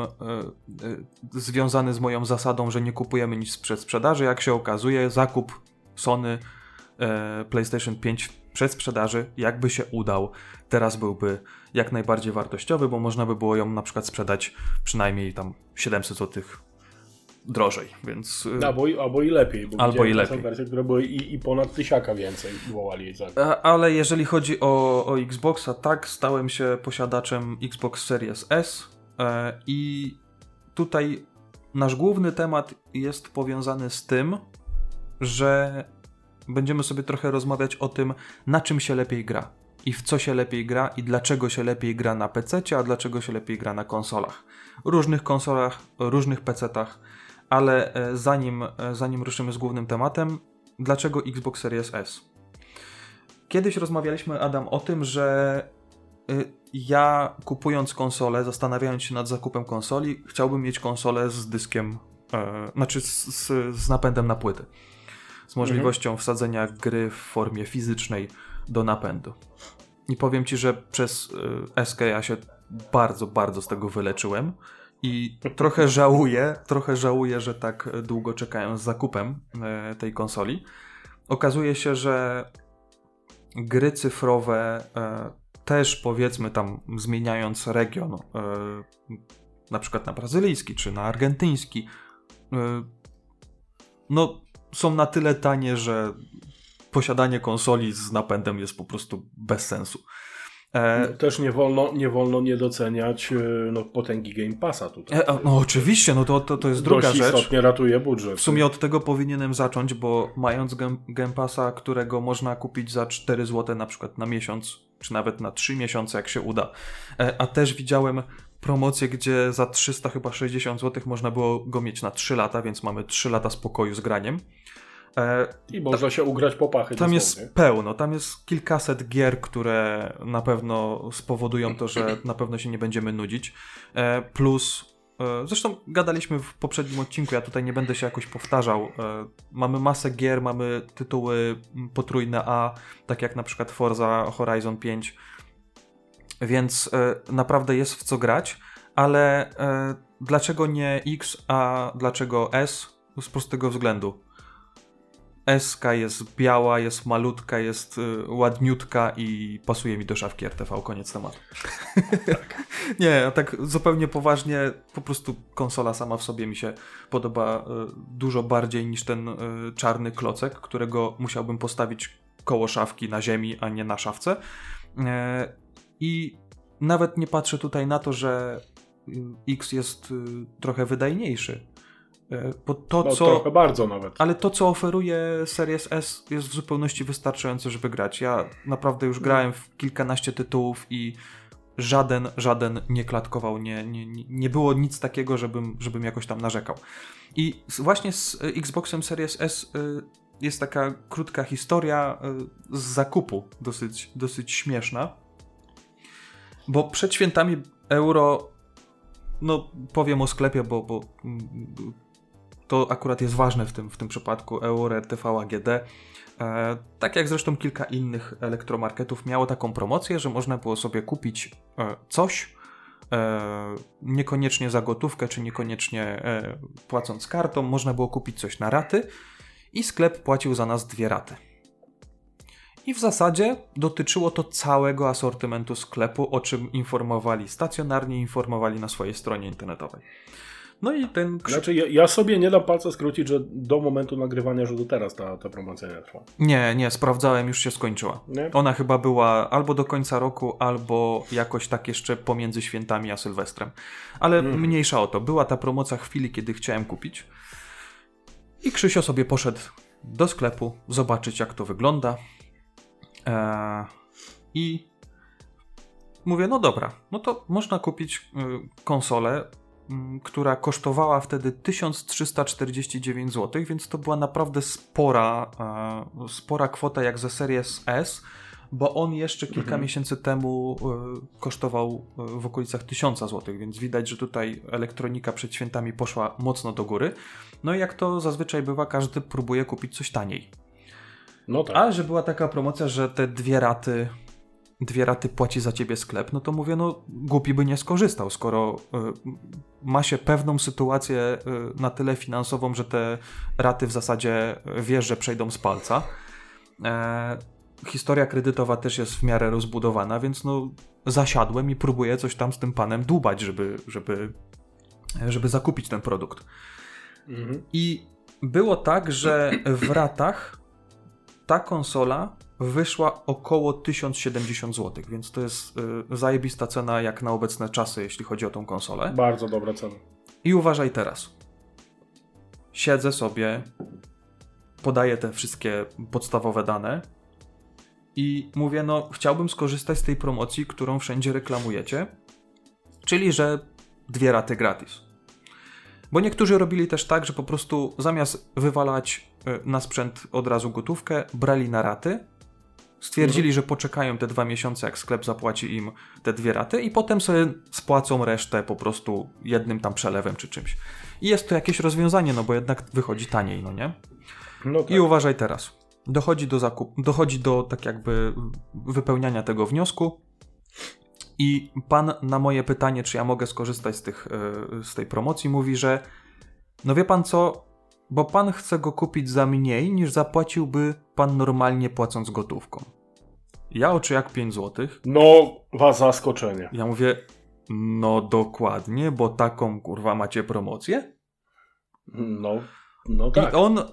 związany z moją zasadą, że nie kupujemy nic przed sprzedaży. Jak się okazuje, zakup Sony PlayStation 5 przed sprzedaży, jakby się udał, teraz byłby jak najbardziej wartościowy, bo można by było ją na przykład sprzedać przynajmniej tam 700 zł drożej, więc... e, Albo, i- albo i lepiej, bo Albo i lepiej. wersje, które były i, i ponad tysiaka więcej wołali za. Ale jeżeli chodzi o, o Xboxa, tak, stałem się posiadaczem Xbox Series S e, i tutaj nasz główny temat jest powiązany z tym, że będziemy sobie trochę rozmawiać o tym, na czym się lepiej gra i w co się lepiej gra i dlaczego się lepiej gra na PC, a dlaczego się lepiej gra na konsolach. Różnych konsolach, różnych PC-tach, ale e, zanim, e, zanim ruszymy z głównym tematem, dlaczego Xbox Series S? Kiedyś rozmawialiśmy, Adam, o tym, że y, ja kupując konsolę, zastanawiając się nad zakupem konsoli, chciałbym mieć konsolę z dyskiem, e, znaczy z, z, z napędem na płyty. Z możliwością wsadzenia gry w formie fizycznej do napędu. I powiem ci, że przez y, SK ja się bardzo, bardzo z tego wyleczyłem. I trochę żałuję, trochę żałuję, że tak długo czekałem z zakupem e, tej konsoli. Okazuje się, że gry cyfrowe e, też powiedzmy tam zmieniając region, e, na przykład na brazylijski czy na argentyński, e, no są na tyle tanie, że posiadanie konsoli z napędem jest po prostu bez sensu. E... Też nie wolno, nie wolno nie doceniać e, no, potęgi Game Passa tutaj. E, no oczywiście, no to, to, to jest druga Dość rzecz. istotnie ratuje budżet. W sumie od tego powinienem zacząć, bo mając Game, Game Passa, którego można kupić za 4 zł na przykład na miesiąc, czy nawet na 3 miesiące, jak się uda. A też widziałem promocję, gdzie za 300 chyba 60 zł można było go mieć na 3 lata, więc mamy 3 lata spokoju z graniem. E, I można się ugrać po pachy. Tam jest pełno, tam jest kilkaset gier, które na pewno spowodują to, że na pewno się nie będziemy nudzić. E, plus e, Zresztą gadaliśmy w poprzednim odcinku, ja tutaj nie będę się jakoś powtarzał. Mamy masę gier, mamy tytuły potrójne A, tak jak na przykład Forza Horizon 5, więc naprawdę jest w co grać, ale dlaczego nie X, a dlaczego S? Z prostego względu. SK jest biała, jest malutka, jest y, ładniutka i pasuje mi do szafki RTV. Koniec tematu. tak. Nie, a tak zupełnie poważnie, po prostu konsola sama w sobie mi się podoba y, dużo bardziej niż ten y, czarny klocek, którego musiałbym postawić koło szafki na ziemi, a nie na szafce. I nawet nie patrzę tutaj na to, że X jest trochę wydajniejszy bo to, no, co, trochę bardzo nawet. Ale to, co oferuje Series S jest w zupełności wystarczające, żeby grać. Ja naprawdę już grałem w kilkanaście tytułów i żaden, żaden nie klatkował, nie, nie, nie było nic takiego, żebym, żebym jakoś tam narzekał. I właśnie z Xboxem Series S y, jest taka krótka historia z zakupu, dosyć, dosyć śmieszna, bo przed świętami euro no powiem o sklepie, bo, bo to akurat jest ważne w tym, w tym przypadku Euro, RTV, AGD. E, tak jak zresztą kilka innych elektromarketów miało taką promocję, że można było sobie kupić e, coś, e, niekoniecznie za gotówkę, czy niekoniecznie e, płacąc kartą, można było kupić coś na raty i sklep płacił za nas dwie raty. I w zasadzie dotyczyło to całego asortymentu sklepu, o czym informowali stacjonarnie, informowali na swojej stronie internetowej. No i ten. Znaczy, ja, ja, sobie nie dam palca skrócić, że do momentu nagrywania, że do teraz ta, ta promocja nie trwa. Nie, nie, sprawdzałem, już się skończyła. Nie? Ona chyba była albo do końca roku, albo jakoś tak jeszcze pomiędzy świętami a Sylwestrem. Ale mm. mniejsza o to. Była ta promocja chwili, kiedy chciałem kupić. I Krzysio sobie poszedł do sklepu, zobaczyć jak to wygląda. Eee, I mówię, no dobra, no to można kupić y, konsolę która kosztowała wtedy 1349 zł, więc to była naprawdę spora, e, spora kwota jak za Series S, bo on jeszcze kilka mhm. miesięcy temu e, kosztował e, w okolicach 1000 zł, więc widać, że tutaj elektronika przed świętami poszła mocno do góry. No i jak to zazwyczaj bywa, każdy próbuje kupić coś taniej. No tak. A że była taka promocja, że te dwie raty dwie raty płaci za ciebie sklep, no to mówię, no głupi by nie skorzystał, skoro y, ma się pewną sytuację y, na tyle finansową, że te raty w zasadzie wiesz, że przejdą z palca. E, historia kredytowa też jest w miarę rozbudowana, więc no zasiadłem i próbuję coś tam z tym panem dłubać, żeby, żeby, żeby zakupić ten produkt. Mhm. I było tak, że w ratach ta konsola wyszła około 1070 zł, więc to jest y, zajebista cena jak na obecne czasy, jeśli chodzi o tą konsolę. Bardzo dobra cena. I uważaj teraz. Siedzę sobie, podaję te wszystkie podstawowe dane i mówię, no chciałbym skorzystać z tej promocji, którą wszędzie reklamujecie, czyli że dwie raty gratis. Bo niektórzy robili też tak, że po prostu zamiast wywalać y, na sprzęt od razu gotówkę, brali na raty Stwierdzili, mhm. że poczekają te dwa miesiące, jak sklep zapłaci im te dwie raty i potem sobie spłacą resztę po prostu jednym tam przelewem czy czymś. I jest to jakieś rozwiązanie, no bo jednak wychodzi taniej, no nie? No tak. I uważaj teraz. Dochodzi do zakup, dochodzi do tak jakby wypełniania tego wniosku i pan na moje pytanie, czy ja mogę skorzystać z, tych, e, z tej promocji, mówi, że no wie pan co, bo pan chce go kupić za mniej niż zapłaciłby pan normalnie płacąc gotówką. Ja oczy jak 5 zł. No, was zaskoczenie. Ja mówię, no dokładnie, bo taką kurwa macie promocję? No, no tak. I on, y,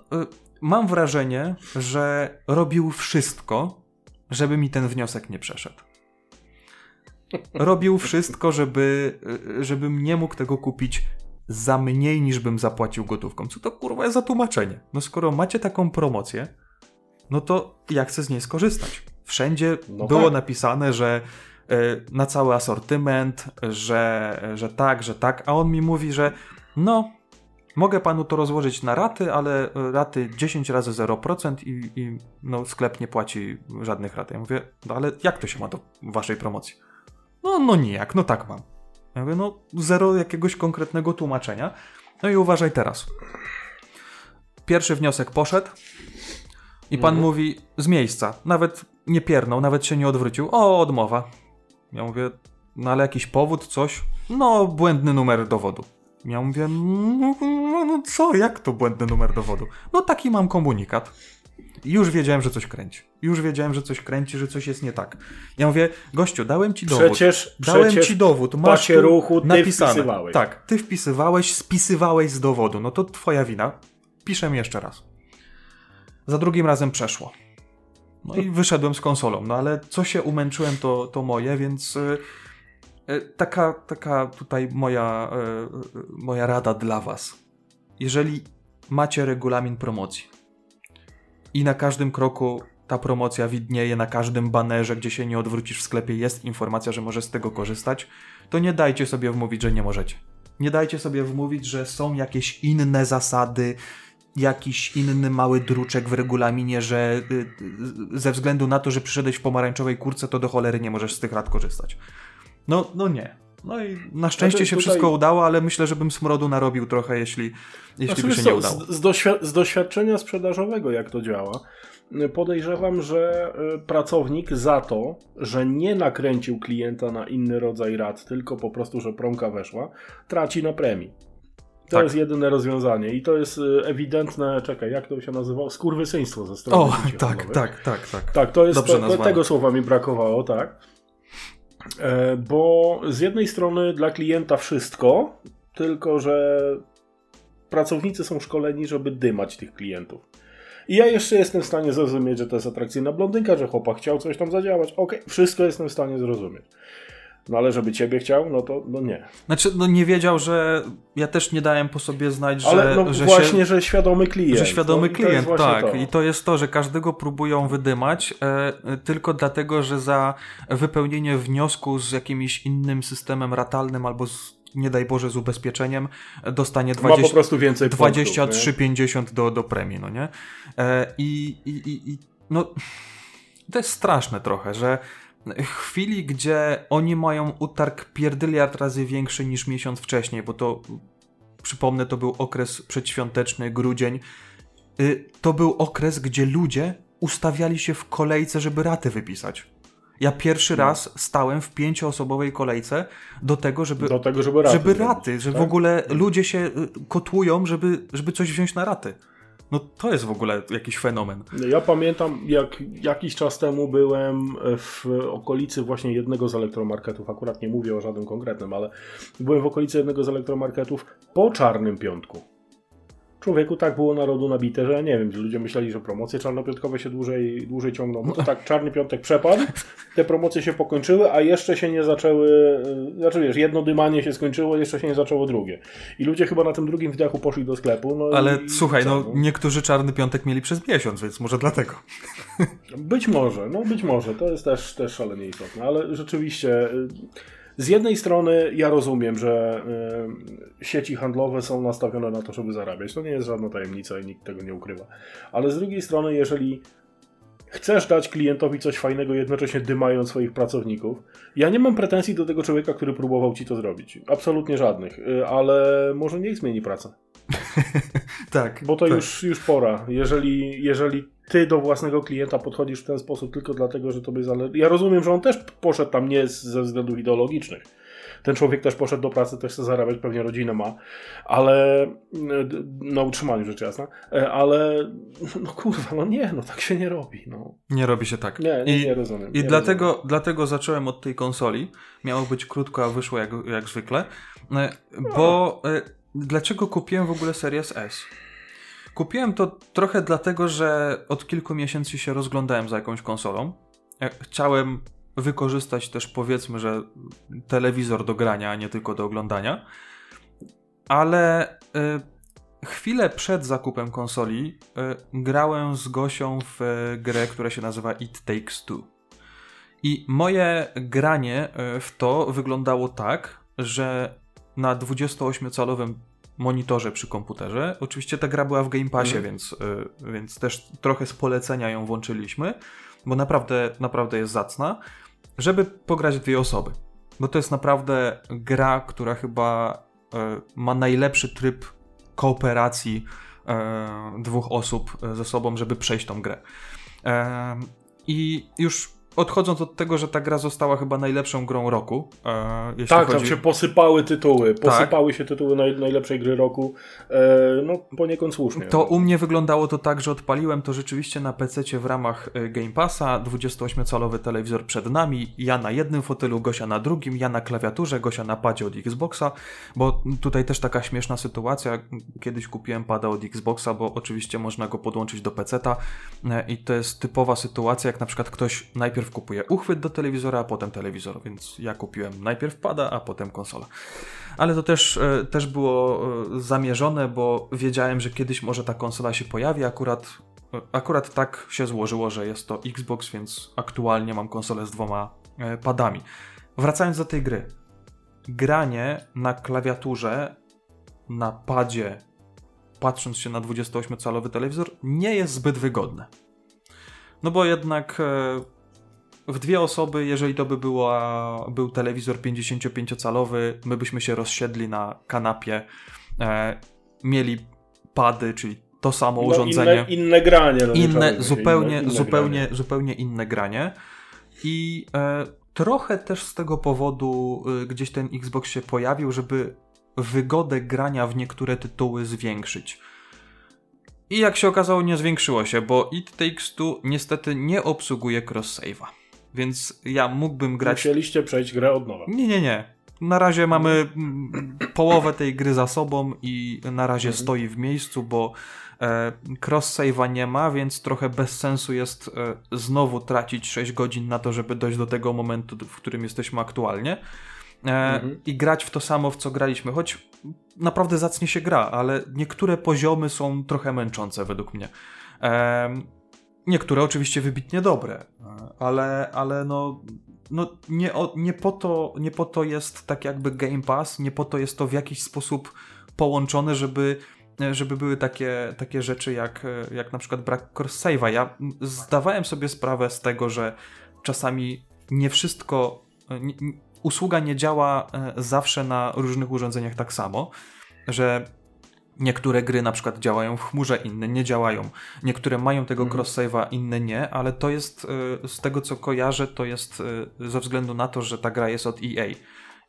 mam wrażenie, że robił wszystko, żeby mi ten wniosek nie przeszedł. robił wszystko, żeby, y, żebym nie mógł tego kupić za mniej niż bym zapłacił gotówką. Co to kurwa jest za tłumaczenie? No skoro macie taką promocję, no to ja chcę z niej skorzystać. Wszędzie No było tak. napisane, że y, na cały asortyment, że, że tak, że tak, a on mi mówi, że no, mogę panu to rozłożyć na raty, ale y, raty 10 razy 0% i, i no, sklep nie płaci żadnych rat. Ja mówię, no ale jak to się ma do waszej promocji? No, no nijak, no tak mam. Ja mówię, no zero jakiegoś konkretnego tłumaczenia. No i uważaj teraz. Pierwszy wniosek poszedł i pan Mhm. mówi z miejsca, nawet nie piernął, nawet się nie odwrócił. O, odmowa. Ja mówię, no ale jakiś powód, coś? No, błędny numer dowodu. Ja mówię, no, no, no co, jak to błędny numer dowodu? No taki mam komunikat. Już wiedziałem, że coś kręci. Już wiedziałem, że coś kręci, że coś jest nie tak. Ja mówię, gościu, dałem ci dowód. Przecież, Dałem przecież ci dowód, masz tu ruchu ty napisane. wpisywałeś. Tak, ty wpisywałeś, spisywałeś z dowodu. No to twoja wina. Piszę mi jeszcze raz. Za drugim razem przeszło. No i wyszedłem z konsolą. No ale co się umęczyłem, to, to moje, więc y, y, taka, taka tutaj moja, y, moja rada dla was. Jeżeli macie regulamin promocji i na każdym kroku ta promocja widnieje, na każdym banerze, gdzie się nie odwrócisz w sklepie, jest informacja, że możesz z tego korzystać, to nie dajcie sobie wmówić, że nie możecie. Nie dajcie sobie wmówić, że są jakieś inne zasady, jakiś inny mały druczek w regulaminie, że y, y, ze względu na to, że przyszedłeś w pomarańczowej kurce, to do cholery nie możesz z tych rad korzystać. No, no nie. No i na szczęście Znaczy, się tutaj- wszystko udało, ale myślę, że bym smrodu narobił trochę, jeśli, jeśli Znaczy, by się co, nie udało. Z, z, doświ- z doświadczenia sprzedażowego, jak to działa, y, podejrzewam, że y, pracownik za to, że nie nakręcił klienta na inny rodzaj rad, tylko po prostu, że promka weszła, traci na premii. To Tak. jest jedyne rozwiązanie i to jest y, ewidentne, czekaj, jak to się nazywało? Skurwysyństwo ze strony O, tak, tak, tak, tak. Tak, to jest Dobrze to, tego słowa mi brakowało, tak. E, bo z jednej strony dla klienta wszystko, tylko że pracownicy są szkoleni, żeby dymać tych klientów. I ja jeszcze jestem w stanie zrozumieć, że to jest atrakcyjna blondynka, że chłopak chciał coś tam zadziałać. Okej, wszystko jestem w stanie zrozumieć. No ale żeby ciebie chciał, no to no nie. Znaczy, no nie wiedział, że ja też nie dałem po sobie znać, Ale że, no że właśnie, się... że świadomy klient. Że świadomy no, klient, tak. to. I to jest to, że każdego próbują wydymać e, tylko dlatego, że za wypełnienie wniosku z jakimś innym systemem ratalnym albo z, nie daj Boże z ubezpieczeniem dostanie Ma po 20, prostu więcej punktów, nie? 23,50 do, do premii, no nie? E, i, i, i, no to jest straszne trochę, że chwili, gdzie oni mają utarg pierdyliard razy większy niż miesiąc wcześniej, bo to przypomnę, to był okres przedświąteczny, grudzień, y, to był okres, gdzie ludzie ustawiali się w kolejce, żeby raty wypisać. Ja pierwszy No. raz stałem w pięcioosobowej kolejce do tego, żeby, Do tego, żeby raty. żeby raty, że w tak? ogóle ludzie się y, kotują, żeby, żeby coś wziąć na raty. No to jest w ogóle jakiś fenomen. Ja pamiętam, jak jakiś czas temu byłem w okolicy właśnie jednego z elektromarketów, akurat nie mówię o żadnym konkretnym, ale byłem w okolicy jednego z elektromarketów po czarnym piątku. Człowieku tak było narodu nabite, że nie wiem, ludzie myśleli, że promocje czarnopiątkowe się dłużej, dłużej ciągną. No to tak, czarny piątek przepadł, te promocje się pokończyły, a jeszcze się nie zaczęły, y, znaczy wiesz, jedno dymanie się skończyło, jeszcze się nie zaczęło drugie. I ludzie chyba na tym drugim wdechu poszli do sklepu. No Ale i słuchaj, no niektórzy czarny piątek mieli przez miesiąc, więc może dlatego. Być może, no być może, to jest też, też szalenie istotne, ale rzeczywiście y, z jednej strony ja rozumiem, że y, sieci handlowe są nastawione na to, żeby zarabiać. To nie jest żadna tajemnica i nikt tego nie ukrywa. Ale z drugiej strony, jeżeli chcesz dać klientowi coś fajnego, jednocześnie dymając swoich pracowników, ja nie mam pretensji do tego człowieka, który próbował ci to zrobić. Absolutnie żadnych, y, ale może niech zmieni pracę. Tak. Bo to tak. już, już pora. Jeżeli, jeżeli ty do własnego klienta podchodzisz w ten sposób tylko dlatego, że tobie zależy. Ja rozumiem, że on też poszedł tam nie ze względów ideologicznych. Ten człowiek też poszedł do pracy, też chce zarabiać, pewnie rodzinę ma, ale d- na utrzymaniu rzecz jasna, E, ale no kurwa, no nie, no tak się nie robi. No. Nie robi się tak. Nie, nie, I, nie rozumiem. I nie dlatego, dlatego zacząłem od tej konsoli. Miało być krótko, a wyszło jak, jak zwykle. E, Bo e, dlaczego kupiłem w ogóle Series S? Kupiłem to trochę dlatego, że od kilku miesięcy się rozglądałem za jakąś konsolą. E, Chciałem wykorzystać też powiedzmy, że telewizor do grania, a nie tylko do oglądania. Ale y, chwilę przed zakupem konsoli y, grałem z Gosią w grę, która się nazywa It Takes Two. I moje granie y, w to wyglądało tak, że na 28-calowym monitorze przy komputerze. Oczywiście ta gra była w Game Passie, Mhm. więc, y, więc też trochę z polecenia ją włączyliśmy, bo naprawdę, naprawdę jest zacna, żeby pograć dwie osoby. Bo to jest naprawdę gra, która chyba y, ma najlepszy tryb kooperacji y, dwóch osób y, ze sobą, żeby przejść tą grę. I już odchodząc od tego, że ta gra została chyba najlepszą grą roku, e, jeśli Tak, chodzi... tam się posypały tytuły. Tak. Posypały się tytuły naj, najlepszej gry roku. E, no, poniekąd słusznie. To u mnie wyglądało to tak, że odpaliłem to rzeczywiście na PC w ramach y, Game Passa, 28-calowy telewizor przed nami, ja na jednym fotelu, Gosia na drugim, ja na klawiaturze, Gosia na padzie od Xboxa, bo tutaj też taka śmieszna sytuacja, kiedyś kupiłem pada od Xboxa, bo oczywiście można go podłączyć do PC-ta e, i to jest typowa sytuacja, jak na przykład ktoś najpierw kupuje uchwyt do telewizora, a potem telewizor, więc ja kupiłem najpierw pada, a potem konsolę. Ale to też, e, też było e, zamierzone, bo wiedziałem, że kiedyś może ta konsola się pojawi. Akurat, e, akurat tak się złożyło, że jest to Xbox, więc aktualnie mam konsolę z dwoma padami. Wracając do tej gry. Granie na klawiaturze, na padzie, patrząc się na 28-calowy telewizor, nie jest zbyt wygodne. No bo jednak w dwie osoby, jeżeli to by była, był telewizor 55-calowy, my byśmy się rozsiedli na kanapie, e, mieli pady, czyli to samo No, urządzenie. Inne, inne granie. nie inne, zupełnie, inne, inne zupełnie, granie. zupełnie inne granie. I e, trochę też z tego powodu e, gdzieś ten Xbox się pojawił, żeby wygodę grania w niektóre tytuły zwiększyć. I jak się okazało, nie zwiększyło się, bo It Takes Two niestety nie obsługuje cross-save'a. Więc ja mógłbym grać Musieliście przejść grę od nowa. nie, nie, nie. Na razie mamy mm, połowę tej gry za sobą i na razie Mhm. stoi w miejscu, bo e, cross-save'a nie ma, więc trochę bez sensu jest e, znowu tracić 6 godzin na to, żeby dojść do tego momentu, w którym jesteśmy aktualnie. E, Mhm. I grać w to samo, w co graliśmy, choć naprawdę zacnie się gra, ale niektóre poziomy są trochę męczące według mnie. Niektóre oczywiście wybitnie dobre, ale, ale no, no nie, o, nie, po to, nie po to jest tak jakby Game Pass, nie po to jest to w jakiś sposób połączone, żeby, żeby były takie, takie rzeczy jak, jak na przykład brak cross-save'a. Ja mm, zdawałem sobie sprawę z tego, że czasami nie wszystko, nie- usługa nie działa e, zawsze na różnych urządzeniach tak samo, że Niektóre gry na przykład działają w chmurze, inne nie działają. Niektóre mają tego Mhm. cross-save'a, inne nie, ale to jest, y, z tego co kojarzę, to jest y, ze względu na to, że ta gra jest od EA.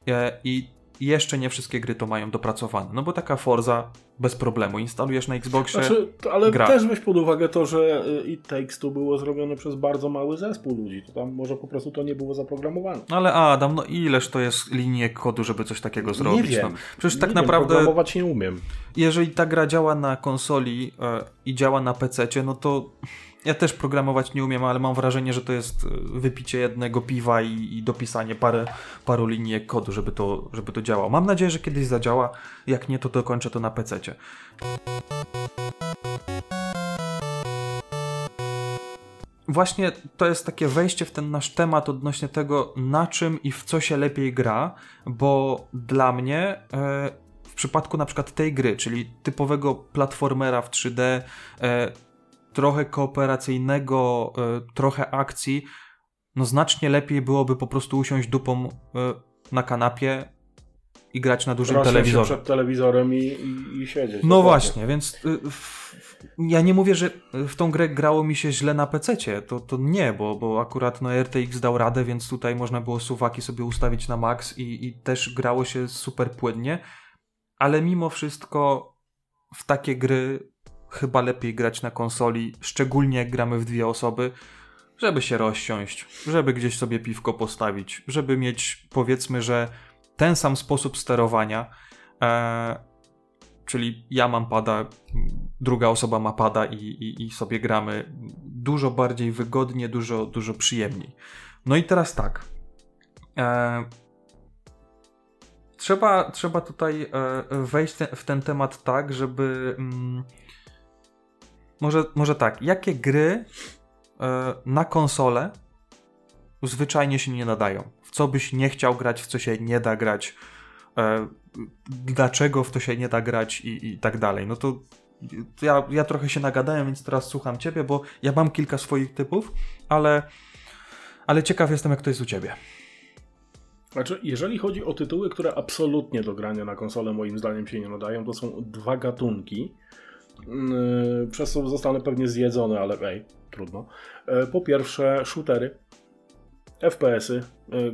E, I jeszcze nie wszystkie gry to mają dopracowane. No bo taka Forza bez problemu. Instalujesz na Xboxie. Znaczy, ale gra. też weź pod uwagę to, że y, It Takes Two było zrobione przez bardzo mały zespół ludzi. To tam może po prostu to nie było zaprogramowane. Ale Adam, no ileż to jest linii kodu, żeby coś takiego zrobić? nie wiem. No, przecież nie tak wiem, naprawdę Programować nie umiem. jeżeli ta gra działa na konsoli e, i działa na PC, no to ja też programować nie umiem, ale mam wrażenie, że to jest e, wypicie jednego piwa i, i dopisanie parę, paru linijek kodu, żeby to, żeby to działało. Mam nadzieję, że kiedyś zadziała. Jak nie, to dokończę to na PC. Właśnie to jest takie wejście w ten nasz temat odnośnie tego, na czym i w co się lepiej gra, bo dla mnie e, w przypadku na przykład tej gry, czyli typowego platformera w 3D, e, trochę kooperacyjnego, e, trochę akcji, no znacznie lepiej byłoby po prostu usiąść dupą e, na kanapie i grać na dużym się telewizorze. przed telewizorem i, i, i siedzieć. No Dokładnie. właśnie, więc w, ja nie mówię, że w tą grę grało mi się źle na PC, to, to nie, bo, bo akurat no, RTX dał radę, więc tutaj można było suwaki sobie ustawić na max i, i też grało się super płynnie, ale mimo wszystko w takie gry chyba lepiej grać na konsoli, szczególnie jak gramy w dwie osoby, żeby się rozsiąść, żeby gdzieś sobie piwko postawić, żeby mieć powiedzmy, że ten sam sposób sterowania, e, czyli ja mam pada, druga osoba ma pada i, i, i sobie gramy dużo bardziej wygodnie, dużo, dużo przyjemniej. No i teraz tak. E, trzeba, trzeba tutaj e, wejść w ten temat tak, żeby. Mm, może, może tak. Jakie gry e, na konsolę zwyczajnie się nie nadają? W co byś nie chciał grać, w co się nie da grać? E, dlaczego w to się nie da grać i, i tak dalej? No to ja, ja trochę się nagadałem, więc teraz słucham ciebie, bo ja mam kilka swoich typów, ale, ale ciekaw jestem, jak to jest u ciebie. Znaczy, jeżeli chodzi o tytuły, które absolutnie do grania na konsolę moim zdaniem się nie nadają, to są dwa gatunki. Yy, przez co zostanę pewnie zjedzony, ale ej, trudno. Yy, po pierwsze, shootery. FPS-y, y,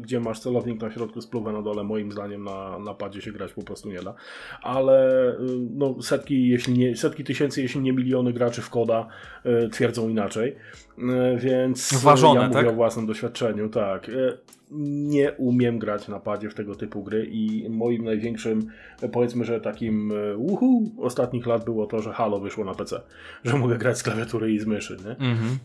gdzie masz celownik na środku, spluwę na dole, moim zdaniem na, na padzie się grać po prostu nie da. Ale y, no, setki, jeśli nie, setki tysięcy, jeśli nie miliony graczy w koda y, twierdzą inaczej. Więc Ważone, ja mówię tak? o własnym doświadczeniu, tak. Nie umiem grać na padzie w tego typu gry i moim największym, powiedzmy, że takim uhu ostatnich lat było to, że Halo wyszło na PC, że mogę grać z klawiatury i z myszy, nie? Mhm.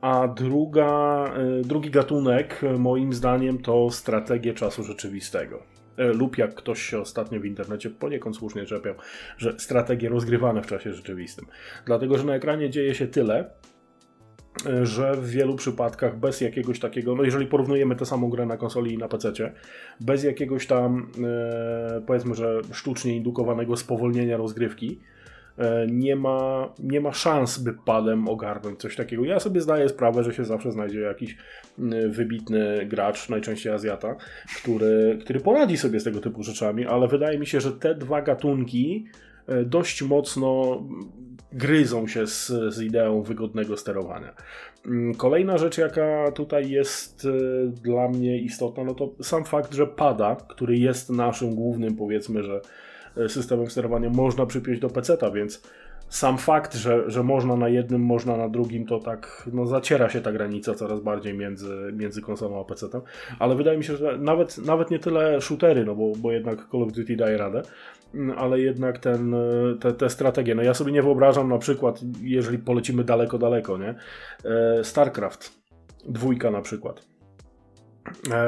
A druga, drugi gatunek, moim zdaniem, to strategie czasu rzeczywistego. Lub jak ktoś się ostatnio w internecie poniekąd słusznie czepiał, że strategie rozgrywane w czasie rzeczywistym. Dlatego, że na ekranie dzieje się tyle, że w wielu przypadkach bez jakiegoś takiego, no jeżeli porównujemy tę samą grę na konsoli i na PC, bez jakiegoś tam e, powiedzmy, że sztucznie indukowanego spowolnienia rozgrywki, e, nie ma, nie ma szans, by padem ogarnąć coś takiego. Ja sobie zdaję sprawę, że się zawsze znajdzie jakiś wybitny gracz, najczęściej Azjata, który, który poradzi sobie z tego typu rzeczami, ale wydaje mi się, że te dwa gatunki e, dość mocno gryzą się z, z ideą wygodnego sterowania. Mm, kolejna rzecz, jaka tutaj jest y, dla mnie istotna, no to sam fakt, że pada, który jest naszym głównym, powiedzmy, że systemem sterowania można przypiąć do PC-a, więc sam fakt, że, że można na jednym, można na drugim, to tak no, zaciera się ta granica coraz bardziej między, między konsolą a PC-tem. Ale wydaje mi się, że nawet, nawet nie tyle shootery, no bo, bo jednak Call of Duty daje radę, mm, ale jednak ten, te, te strategie. No ja sobie nie wyobrażam na przykład, jeżeli polecimy daleko, daleko, nie? E, StarCraft, dwójka na przykład e,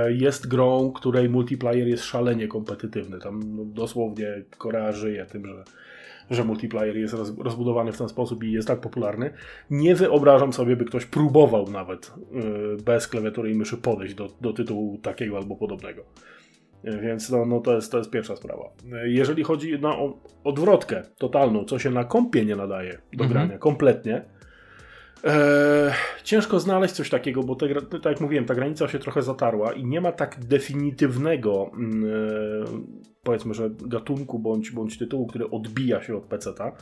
jest grą, której multiplayer jest szalenie kompetytywny. Tam no, dosłownie Korea żyje tym, że że multiplayer jest rozbudowany w ten sposób i jest tak popularny. Nie wyobrażam sobie, by ktoś próbował nawet y, bez klawiatury i myszy podejść do, do tytułu takiego albo podobnego. Y, więc no, no to, jest, to jest pierwsza sprawa. Jeżeli chodzi na odwrotkę totalną, co się na kompie nie nadaje do mhm. grania kompletnie, Eee, ciężko znaleźć coś takiego, bo te, tak jak mówiłem, ta granica się trochę zatarła i nie ma tak definitywnego, yy, powiedzmy, że gatunku bądź, bądź tytułu, który odbija się od PC-ta.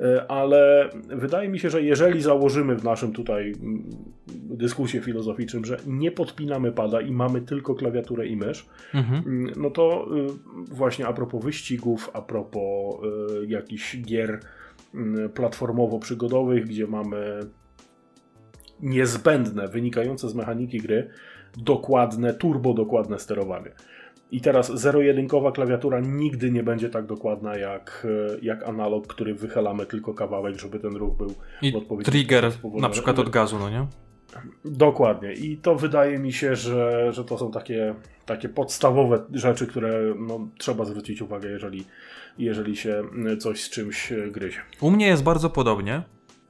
Yy, ale wydaje mi się, że jeżeli założymy w naszym tutaj mm, dyskusji filozoficznym, że nie podpinamy pada i mamy tylko klawiaturę i mysz, mhm. Mm, no to yy, właśnie a propos wyścigów, a propos y, jakichś gier mm, platformowo-przygodowych, gdzie mamy niezbędne, wynikające z mechaniki gry, dokładne, turbo dokładne sterowanie. I teraz zero-jedynkowa klawiatura nigdy nie będzie tak dokładna jak, jak analog, który wychylamy tylko kawałek, żeby ten ruch był I odpowiedni. Trigger na przykład od gazu, no nie? Dokładnie. I to wydaje mi się, że, że to są takie, takie podstawowe rzeczy, które no, trzeba zwrócić uwagę, jeżeli, jeżeli się coś z czymś gryzie. U mnie jest bardzo podobnie.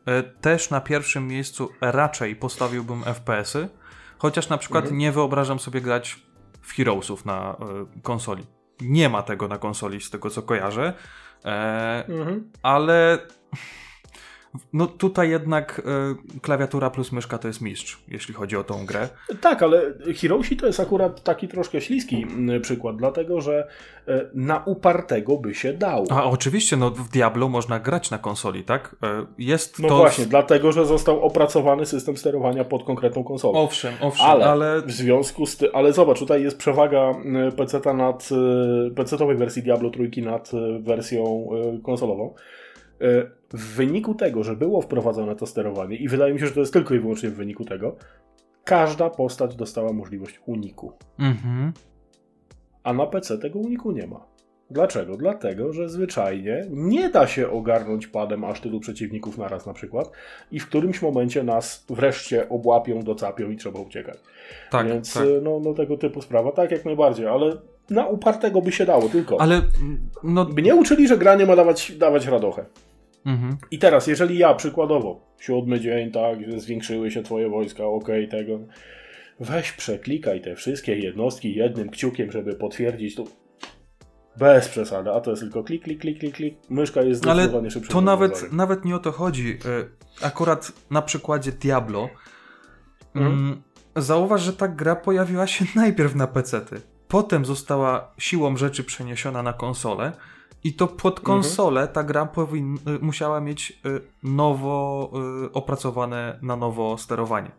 E, też na pierwszym miejscu raczej postawiłbym FPS-y, chociaż na przykład mhm. nie wyobrażam sobie grać w Heroesów na y, konsoli. Nie ma tego na konsoli, z tego co kojarzę, e, mhm. ale no tutaj jednak y, klawiatura plus myszka to jest mistrz, jeśli chodzi o tą grę. Tak, ale Hiroshi to jest akurat taki troszkę śliski y, przykład, dlatego że y, na upartego by się dało. A oczywiście, no w Diablo można grać na konsoli, tak? Jest no to... właśnie, dlatego że został opracowany system sterowania pod konkretną konsolę. Owszem, owszem, ale, ale... w związku z tym, ale zobacz, tutaj jest przewaga PC-ta nad PC-owej wersji Diablo trójki nad wersją konsolową. W wyniku tego, że było wprowadzone to sterowanie, i wydaje mi się, że to jest tylko i wyłącznie w wyniku tego, każda postać dostała możliwość uniku. Mhm. A na PC tego uniku nie ma. Dlaczego? Dlatego, że zwyczajnie nie da się ogarnąć padem aż tylu przeciwników naraz na przykład i w którymś momencie nas wreszcie obłapią, docapią i trzeba uciekać. Tak, Więc tak. no, no tego typu sprawa, tak jak najbardziej, ale na upartego by się dało tylko. Ale no. By nie uczyli, że granie ma dawać, dawać radochę. Mhm. I teraz, jeżeli ja przykładowo, siódmy dzień, tak, zwiększyły się twoje wojska, okej, tego, weź przeklikaj te wszystkie jednostki jednym kciukiem, żeby potwierdzić to. Bez przesady, a to jest tylko klik, klik, klik, klik, klik. Myszka jest Ale zdecydowanie szybsza. to nawet, nawet nie o to chodzi. Y, Akurat na przykładzie Diablo Mhm. mm, zauważ, że ta gra pojawiła się najpierw na PC-ty. Potem została siłą rzeczy przeniesiona na konsolę i to pod konsolę ta gra powin, y, musiała mieć y, nowo y, opracowane na nowo sterowanie.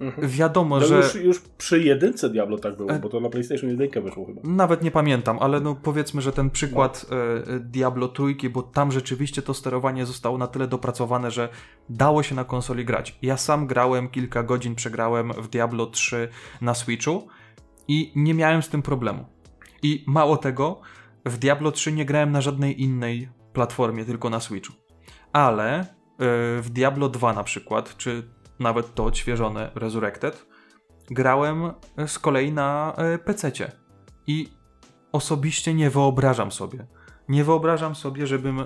Mhm. Wiadomo, No że... już, już przy jedynce Diablo tak było, E- bo to na PlayStation 1 wyszło chyba. Nawet nie pamiętam, ale no powiedzmy, że ten przykład No. e, Diablo trójki, bo tam rzeczywiście to sterowanie zostało na tyle dopracowane, że dało się na konsoli grać. Ja sam grałem kilka godzin, przegrałem w Diablo 3 na Switchu i nie miałem z tym problemu. I mało tego, w Diablo 3 nie grałem na żadnej innej platformie, tylko na Switchu. Ale e, w Diablo 2 na przykład, czy nawet to odświeżone Resurrected, grałem z kolei na PC. I osobiście nie wyobrażam sobie. Nie wyobrażam sobie, żebym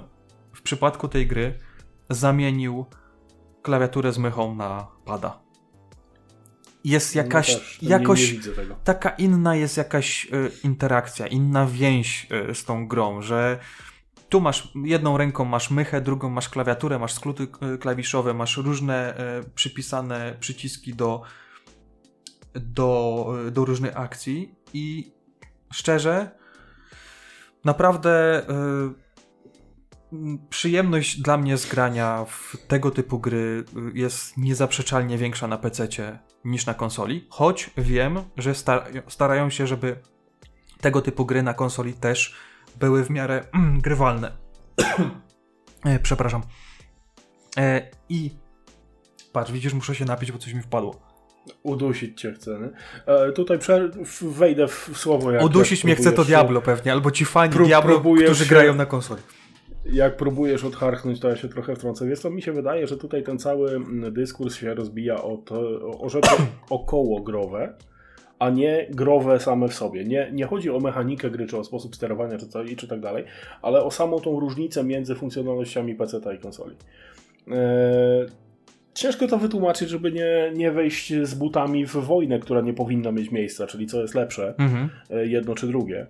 w przypadku tej gry zamienił klawiaturę z mychą na pada. Jest jakaś, no też, nie- jakoś Nie, tego. taka inna jest jakaś e, interakcja, inna więź e, z tą grą, że tu masz jedną ręką masz mychę, drugą masz klawiaturę, masz skróty e, klawiszowe, masz różne e, przypisane przyciski do, do, do różnych akcji i szczerze naprawdę przyjemność dla mnie z grania w tego typu gry y, jest niezaprzeczalnie większa na PC niż na konsoli, choć wiem, że sta- starają się, żeby tego typu gry na konsoli też były w miarę mm, grywalne. e, przepraszam. E, I patrz, widzisz, muszę się napić, bo coś mi wpadło. Udusić cię chcę. Nie? E, tutaj wejdę w słowo. Jak, Udusić jak mnie chce to Diablo pewnie, albo ci fani Diablo, którzy się- grają na konsoli. Jak próbujesz odharknąć, to ja się trochę wtrącę. Więc to mi się wydaje, że tutaj ten cały mm, dyskurs się rozbija o, to, o- rzeczy około growe, a nie growe same w sobie. Nie, nie chodzi o mechanikę gry, czy o sposób sterowania, czy, co, i czy tak dalej, ale o samą tą różnicę między funkcjonalnościami PC i konsoli. Eee, ciężko to wytłumaczyć, żeby nie, nie wejść z butami w wojnę, która nie powinna mieć miejsca, czyli co jest lepsze Mhm. e, jedno czy drugie.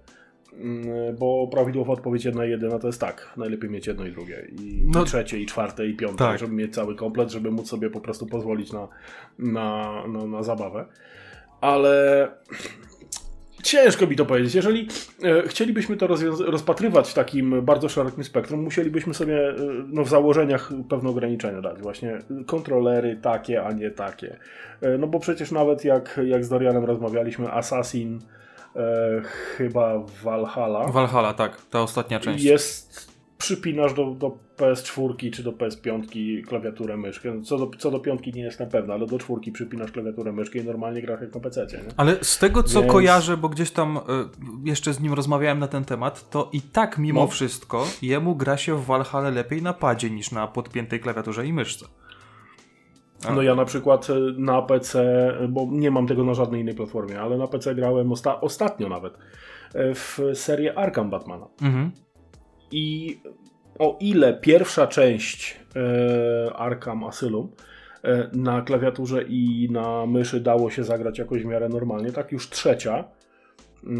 Mm, Bo prawidłowa odpowiedź jedna i jedyna to jest tak. Najlepiej mieć jedno i drugie. I, No- i trzecie, i czwarte, i piąte, Tak. żeby mieć cały komplet, żeby móc sobie po prostu pozwolić na, na, na, na zabawę. Ale ciężko mi to powiedzieć. Jeżeli e, chcielibyśmy to rozpatrywać w takim bardzo szerokim spektrum, musielibyśmy sobie e, no, w założeniach pewne ograniczenia dać. Właśnie kontrolery takie, a nie takie. E, no bo przecież nawet jak, jak z Dorianem rozmawialiśmy, Assassin e, chyba Valhalla Valhalla, tak, ta ostatnia część. jest przypinasz do, do PS4 czy do PS5 klawiaturę myszkę. Co do, co do piątki nie jestem pewna, ale do czwórki przypinasz klawiaturę myszkę i normalnie grasz jak na PC. Nie? Ale z tego co Więc- kojarzę, bo gdzieś tam y, jeszcze z nim rozmawiałem na ten temat, to i tak mimo No. wszystko jemu gra się w Valhalla lepiej na padzie niż na podpiętej klawiaturze i myszce. No ja na przykład e, na PC, bo nie mam tego na żadnej innej platformie, ale na PC grałem osta ostatnio nawet e, w serię Arkham Batmana. Mhm. I o ile pierwsza część e, Arkham Asylum e, na klawiaturze i na myszy dało się zagrać jakoś w miarę normalnie, tak już trzecia, e,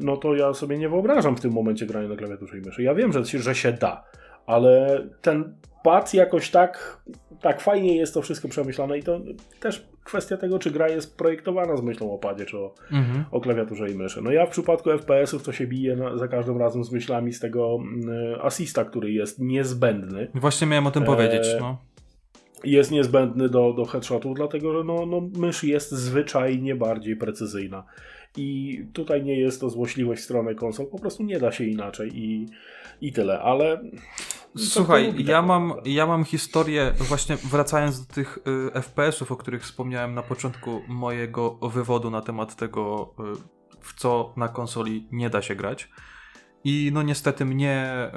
no to ja sobie nie wyobrażam w tym momencie grania na klawiaturze i myszy. Ja wiem, że, się- że się da, ale ten pad jakoś tak, tak fajnie jest to wszystko przemyślane i to też kwestia tego, czy gra jest projektowana z myślą o padzie, czy o, Mhm. o klawiaturze i myszy. No ja w przypadku FPS-ów to się bije na, za każdym razem z myślami z tego mm, asista, który jest niezbędny. Właśnie miałem o tym Eee, powiedzieć. No. Jest niezbędny do, do headshotów, dlatego że no, no, mysz jest zwyczajnie bardziej precyzyjna. I tutaj nie jest to złośliwość w stronę konsol, po prostu nie da się inaczej i, i tyle, ale... Słuchaj, to lubi ja mam, ja mam historię, właśnie wracając do tych y, FPS-ów, o których wspomniałem na początku mojego wywodu na temat tego, y, w co na konsoli nie da się grać. I no niestety mnie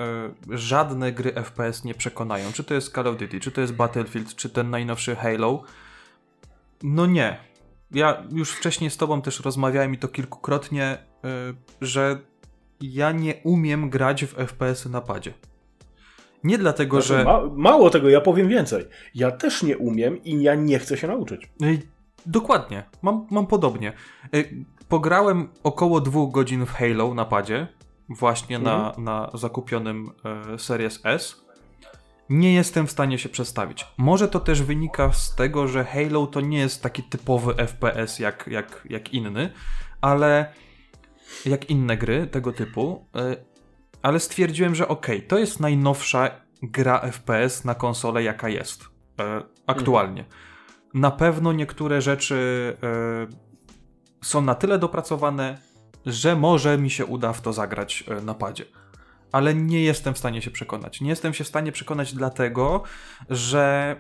y, żadne gry FPS nie przekonają. Czy to jest Call of Duty, czy to jest Battlefield, czy ten najnowszy Halo. No nie. Ja już wcześniej z tobą też rozmawiałem i to kilkukrotnie, y, że ja nie umiem grać w FPS-y na padzie. Nie dlatego, Znaczy, że... ma, mało tego, ja powiem więcej. Ja też nie umiem i ja nie chcę się nauczyć. Ej, Dokładnie, mam, mam podobnie. Ej, Pograłem około dwóch godzin w Halo na padzie, właśnie na, na zakupionym e, Series S. Nie jestem w stanie się przestawić. Może to też wynika z tego, że Halo to nie jest taki typowy FPS jak, jak, jak inny, ale jak inne gry tego typu, e, ale stwierdziłem, że okej, to jest najnowsza gra FPS na konsolę jaka jest e, aktualnie. Na pewno niektóre rzeczy e, są na tyle dopracowane, że może mi się uda w to zagrać e, na padzie. Ale nie jestem w stanie się przekonać. Nie jestem się w stanie przekonać dlatego, że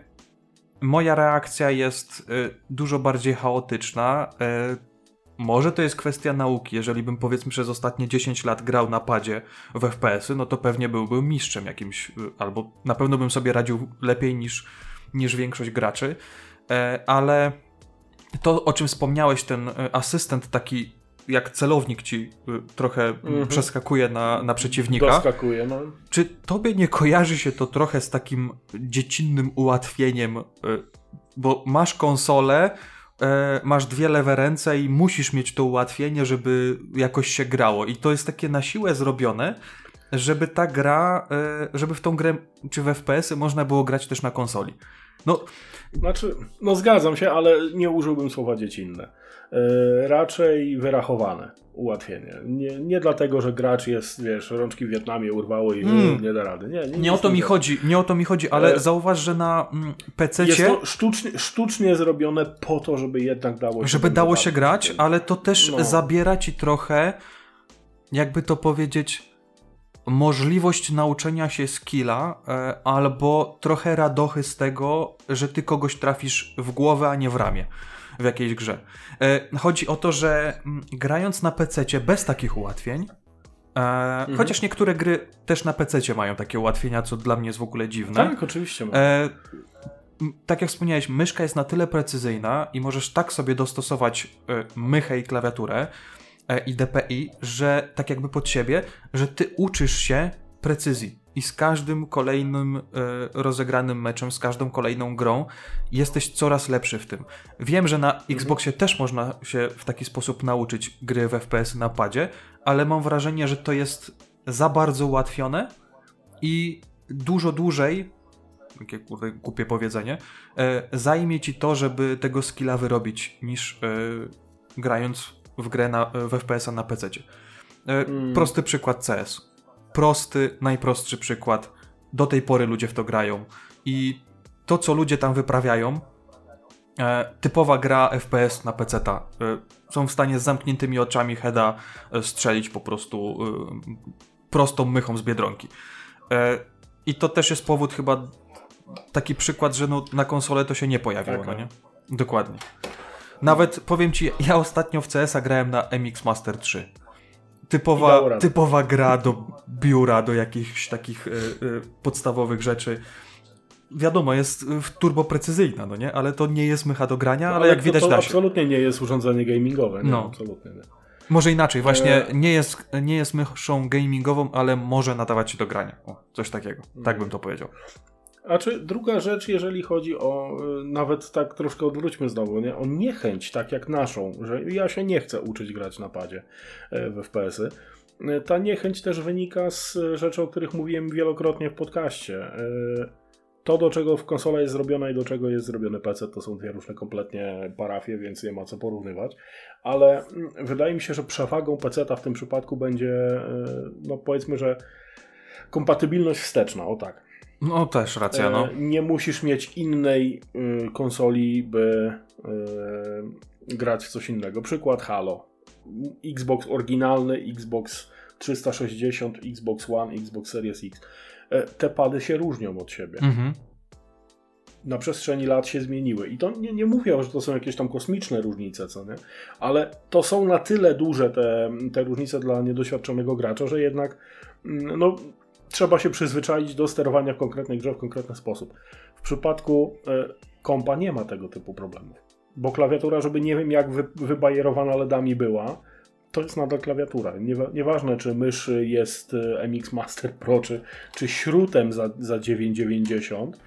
moja reakcja jest e, dużo bardziej chaotyczna. Może to jest kwestia nauki. Jeżeli bym powiedzmy przez ostatnie 10 lat grał na padzie w FPS-y, no to pewnie byłbym mistrzem jakimś, y, albo na pewno bym sobie radził lepiej niż, niż większość graczy. E, Ale to, o czym wspomniałeś, ten e, asystent taki jak celownik ci y, trochę Mhm. przeskakuje na, na przeciwnika. Doskakuje, no. Czy tobie nie kojarzy się to trochę z takim dziecinnym ułatwieniem, y, bo masz konsolę, e, masz dwie lewe ręce i musisz mieć to ułatwienie, żeby jakoś się grało. I to jest takie na siłę zrobione, żeby ta gra, e, żeby w tą grę, czy w FPS-y można było grać też na konsoli. No, Znaczy, no zgadzam się, ale nie użyłbym słowa dziecinne. E, raczej wyrachowane ułatwienie. Nie, nie dlatego, że gracz jest, wiesz, rączki w Wietnamie urwało i Mm. nie da rady. Nie, nie, nie o to mi chodzi, nie o to mi chodzi, ale E, zauważ, że na mm, PC Jest to sztucznie, sztucznie zrobione po to, żeby jednak dało się żeby dało się bawić. grać, ale to też No. zabiera ci trochę, jakby to powiedzieć, możliwość nauczenia się skilla, e, albo trochę radochy z tego, że ty kogoś trafisz w głowę, a nie w ramię w jakiejś grze. E, chodzi o to, że mm, grając na PC bez takich ułatwień, e, chociaż niektóre gry też na PC mają takie ułatwienia, co dla mnie jest w ogóle dziwne. Tak, oczywiście. E, tak jak wspomniałeś, myszka jest na tyle precyzyjna i możesz tak sobie dostosować e, mychę i klawiaturę i DPI, że tak jakby pod siebie, że ty uczysz się precyzji. I z każdym kolejnym e, rozegranym meczem, z każdą kolejną grą jesteś coraz lepszy w tym. Wiem, że na Xboxie też można się w taki sposób nauczyć gry w FPS na padzie, ale mam wrażenie, że to jest za bardzo ułatwione i dużo dłużej takie kurde głupie powiedzenie, e, zajmie ci to, żeby tego skilla wyrobić, niż e, grając w grę na, w FPS-a na PC. E, Mm. Prosty przykład CS. Prosty, najprostszy przykład. Do tej pory ludzie w to grają. I to, co ludzie tam wyprawiają, e, typowa gra FPS na PC. -ta. E, są w stanie z zamkniętymi oczami heada e, strzelić po prostu prostą mychą z biedronki. I to też jest powód chyba taki przykład, że no, na konsolę to się nie pojawiło, Tak, no tak. nie? Dokładnie. Nawet powiem ci, ja ostatnio w CS-a grałem na MX Master 3. Typowa, typowa gra do biura, do jakichś takich y, y, podstawowych rzeczy. Wiadomo, jest y, turbo precyzyjna, no nie? Ale to nie jest mycha do grania, ale, jak to, widać to da się. absolutnie nie jest urządzenie gamingowe. Nie, No. absolutnie nie. Może inaczej, właśnie E- nie, jest, nie jest myszą gamingową, ale może nadawać się do grania. O, coś takiego. Tak bym to powiedział. A czy druga rzecz, jeżeli chodzi o, y, nawet tak troszkę odwróćmy znowu, nie? o niechęć, tak jak naszą, że ja się nie chcę uczyć grać na padzie e, w FPS-y. E, Ta niechęć też wynika z e, rzeczy, o których mówiłem wielokrotnie w podcaście. E, To, do czego w konsola jest zrobiona i do czego jest zrobiony PC, to są dwie różne kompletnie parafie, więc nie ma co porównywać. Ale mm, wydaje mi się, że przewagą PC w tym przypadku będzie, e, no powiedzmy, że kompatybilność wsteczna, o tak. No też racja, no. E, Nie musisz mieć innej y, konsoli, by y, grać w coś innego. Przykład Halo. Xbox oryginalny, Xbox 360, Xbox One, Xbox Series X. E, Te pady się różnią od siebie. Mhm. na przestrzeni lat się zmieniły. I to nie, nie mówię, że to są jakieś tam kosmiczne różnice, co nie? Ale to są na tyle duże te, te różnice dla niedoświadczonego gracza, że jednak mm, no, trzeba się przyzwyczaić do sterowania w konkretnej grze w konkretny sposób. W przypadku e, kompa nie ma tego typu problemów. Bo klawiatura, żeby nie wiem jak wy, wybajerowana LEDami była, to jest nadal klawiatura. nieważne, czy mysz jest e, MX Master Pro, czy, czy śrutem za, za 990 e,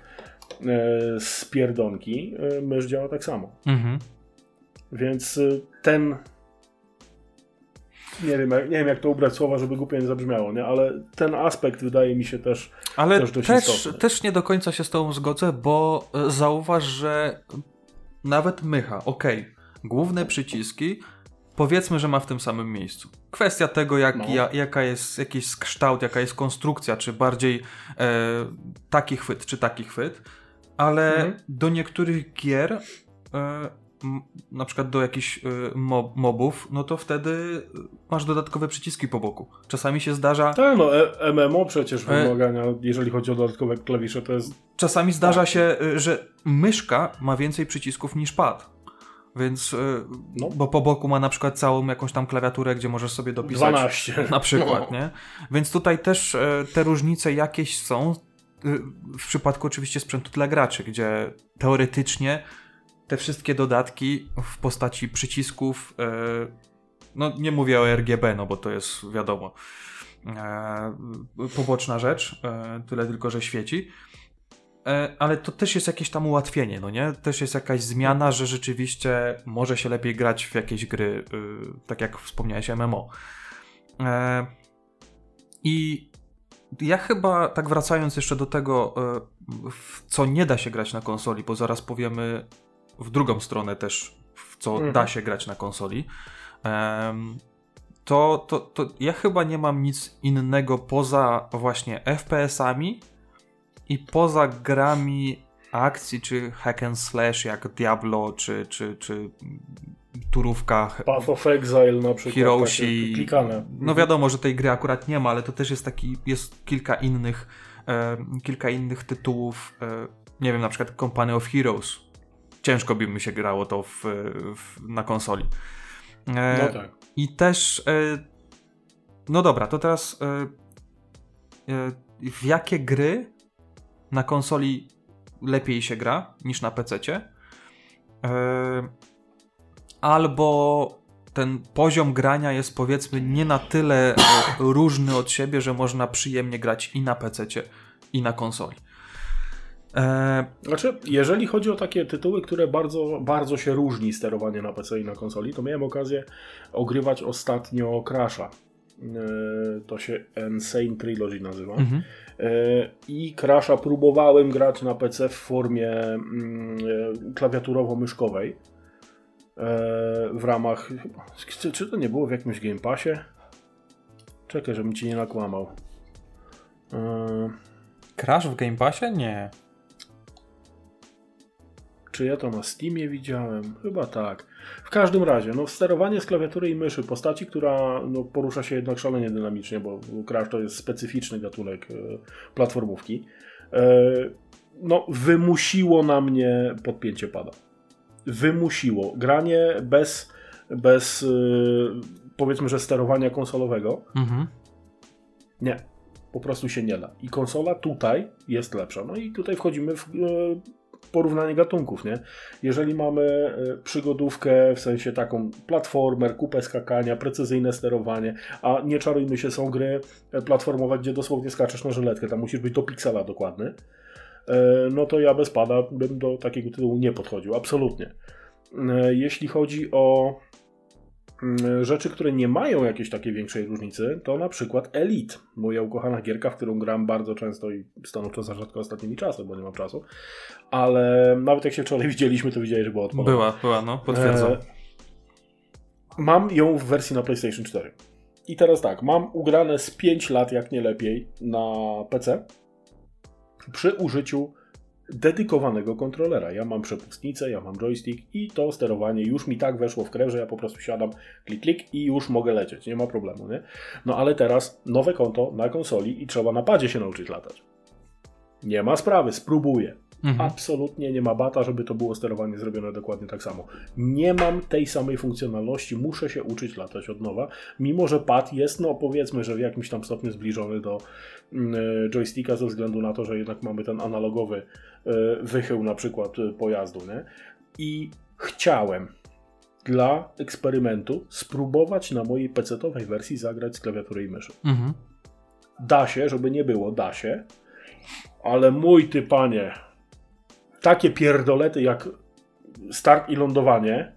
z pierdonki, mysz działa tak samo. Mhm. Więc ten nie wiem, jak, nie wiem jak to ubrać słowa, żeby głupio nie zabrzmiało, nie? ale ten aspekt wydaje mi się też Ale też, dość też, też nie do końca się z tobą zgodzę, bo zauważ, że nawet mycha, ok, główne przyciski powiedzmy, że ma w tym samym miejscu. Kwestia tego, jak, no. ja, jaka jest jakiś kształt, jaka jest konstrukcja, czy bardziej e, taki chwyt, czy taki chwyt, ale mhm. do niektórych gier, e, na przykład do jakichś e, mob, mobów, no to wtedy masz dodatkowe przyciski po boku. Czasami się zdarza... Tak, no e, MMO przecież e, wymagania, jeżeli chodzi o dodatkowe klawisze, to jest... Czasami zdarza tak. się, e, że myszka ma więcej przycisków niż pad. Więc, no. bo po boku ma na przykład całą jakąś tam klawiaturę, gdzie możesz sobie dopisać 12. na przykład, no. nie? Więc tutaj też e, te różnice jakieś są, w przypadku oczywiście sprzętu dla graczy, gdzie teoretycznie te wszystkie dodatki w postaci przycisków, no nie mówię o RGB, no bo to jest wiadomo, poboczna rzecz, tyle tylko, że świeci, E, ale to też jest jakieś tam ułatwienie, no nie? Też jest jakaś zmiana, że rzeczywiście może się lepiej grać w jakieś gry, tak jak wspomniałeś, MMO. E, I ja chyba, tak wracając jeszcze do tego, w co nie da się grać na konsoli, bo zaraz powiemy w drugą stronę też, w co mhm. da się grać na konsoli, to, to, to ja chyba nie mam nic innego poza właśnie FPS-ami, i poza grami akcji, czy hack and slash jak Diablo, czy, czy, czy turówka Path of Exile na przykład, Heroesi, klikane. No mhm. wiadomo, że tej gry akurat nie ma, ale to też jest taki, jest kilka innych e, kilka innych tytułów, e, nie wiem, na przykład Company of Heroes. Ciężko by mi się grało to w, w na konsoli. E, no tak. I też e, no dobra, to teraz e, e, w jakie gry na konsoli lepiej się gra niż na PC. Yy, albo ten poziom grania jest powiedzmy nie na tyle e, różny od siebie, że można przyjemnie grać i na PC, i na konsoli. E, znaczy, jeżeli chodzi o takie tytuły, które bardzo, bardzo się różni sterowanie na PC i na konsoli, to miałem okazję ogrywać ostatnio Crasha. E, to się Insane Trilogy nazywa. Mhm. E, I Crasha próbowałem grać na PC w formie mm, e, klawiaturowo-myszkowej. W ramach. Czy to nie było w jakimś Game Passie? Czekaj, żebym ci nie nakłamał. Crash w Game Passie? Nie. Czy ja to na Steamie widziałem? Chyba tak. W każdym razie, no sterowanie z klawiatury i myszy postaci, która no, porusza się jednak szalenie dynamicznie, bo Crash to jest specyficzny gatunek e, platformówki, e, no wymusiło na mnie podpięcie pada. Wymusiło. Granie bez, bez e, powiedzmy, że sterowania konsolowego. Mhm. Nie. Po prostu się nie da. I konsola tutaj jest lepsza. No i tutaj wchodzimy w porównanie gatunków, nie? Jeżeli mamy e, przygodówkę, w sensie taką platformer, kupę skakania, precyzyjne sterowanie, a nie czarujmy się, są gry e, platformowe, gdzie dosłownie skaczesz na żyletkę, tam musisz być do piksela dokładny, e, no to ja bez pada bym do takiego tytułu nie podchodził, absolutnie. Jeśli chodzi o rzeczy, które nie mają jakiejś takiej większej różnicy, to na przykład Elite, moja ukochana gierka, w którą gram bardzo często i stanowczo za rzadko ostatnimi czasy, bo nie mam czasu, ale nawet jak się wczoraj widzieliśmy, to widziałeś, że była odpalona. Była, była, no, potwierdzam. E, mam ją w wersji na PlayStation 4. I teraz tak, mam ugrane z 5 lat, jak nie lepiej, na PC przy użyciu dedykowanego kontrolera. Ja mam przepustnicę, ja mam joystick i to sterowanie już mi tak weszło w krew, że ja po prostu siadam, klik, klik i już mogę lecieć. Nie ma problemu, nie? No ale teraz nowe konto na konsoli i trzeba na padzie się nauczyć latać. Nie ma sprawy, spróbuję. Mhm. Absolutnie nie ma bata, żeby to było sterowanie zrobione dokładnie tak samo. Nie mam tej samej funkcjonalności, muszę się uczyć latać od nowa, mimo że pad jest, no powiedzmy, że w jakimś tam stopniu zbliżony do mm, e, joysticka ze względu na to, że jednak mamy ten analogowy e, wychył na przykład e, pojazdu, nie? I chciałem dla eksperymentu spróbować na mojej PC-owej wersji zagrać z klawiatury i myszy. Mhm. Da się, żeby nie było, da się, ale mój ty panie, takie pierdolety jak start i lądowanie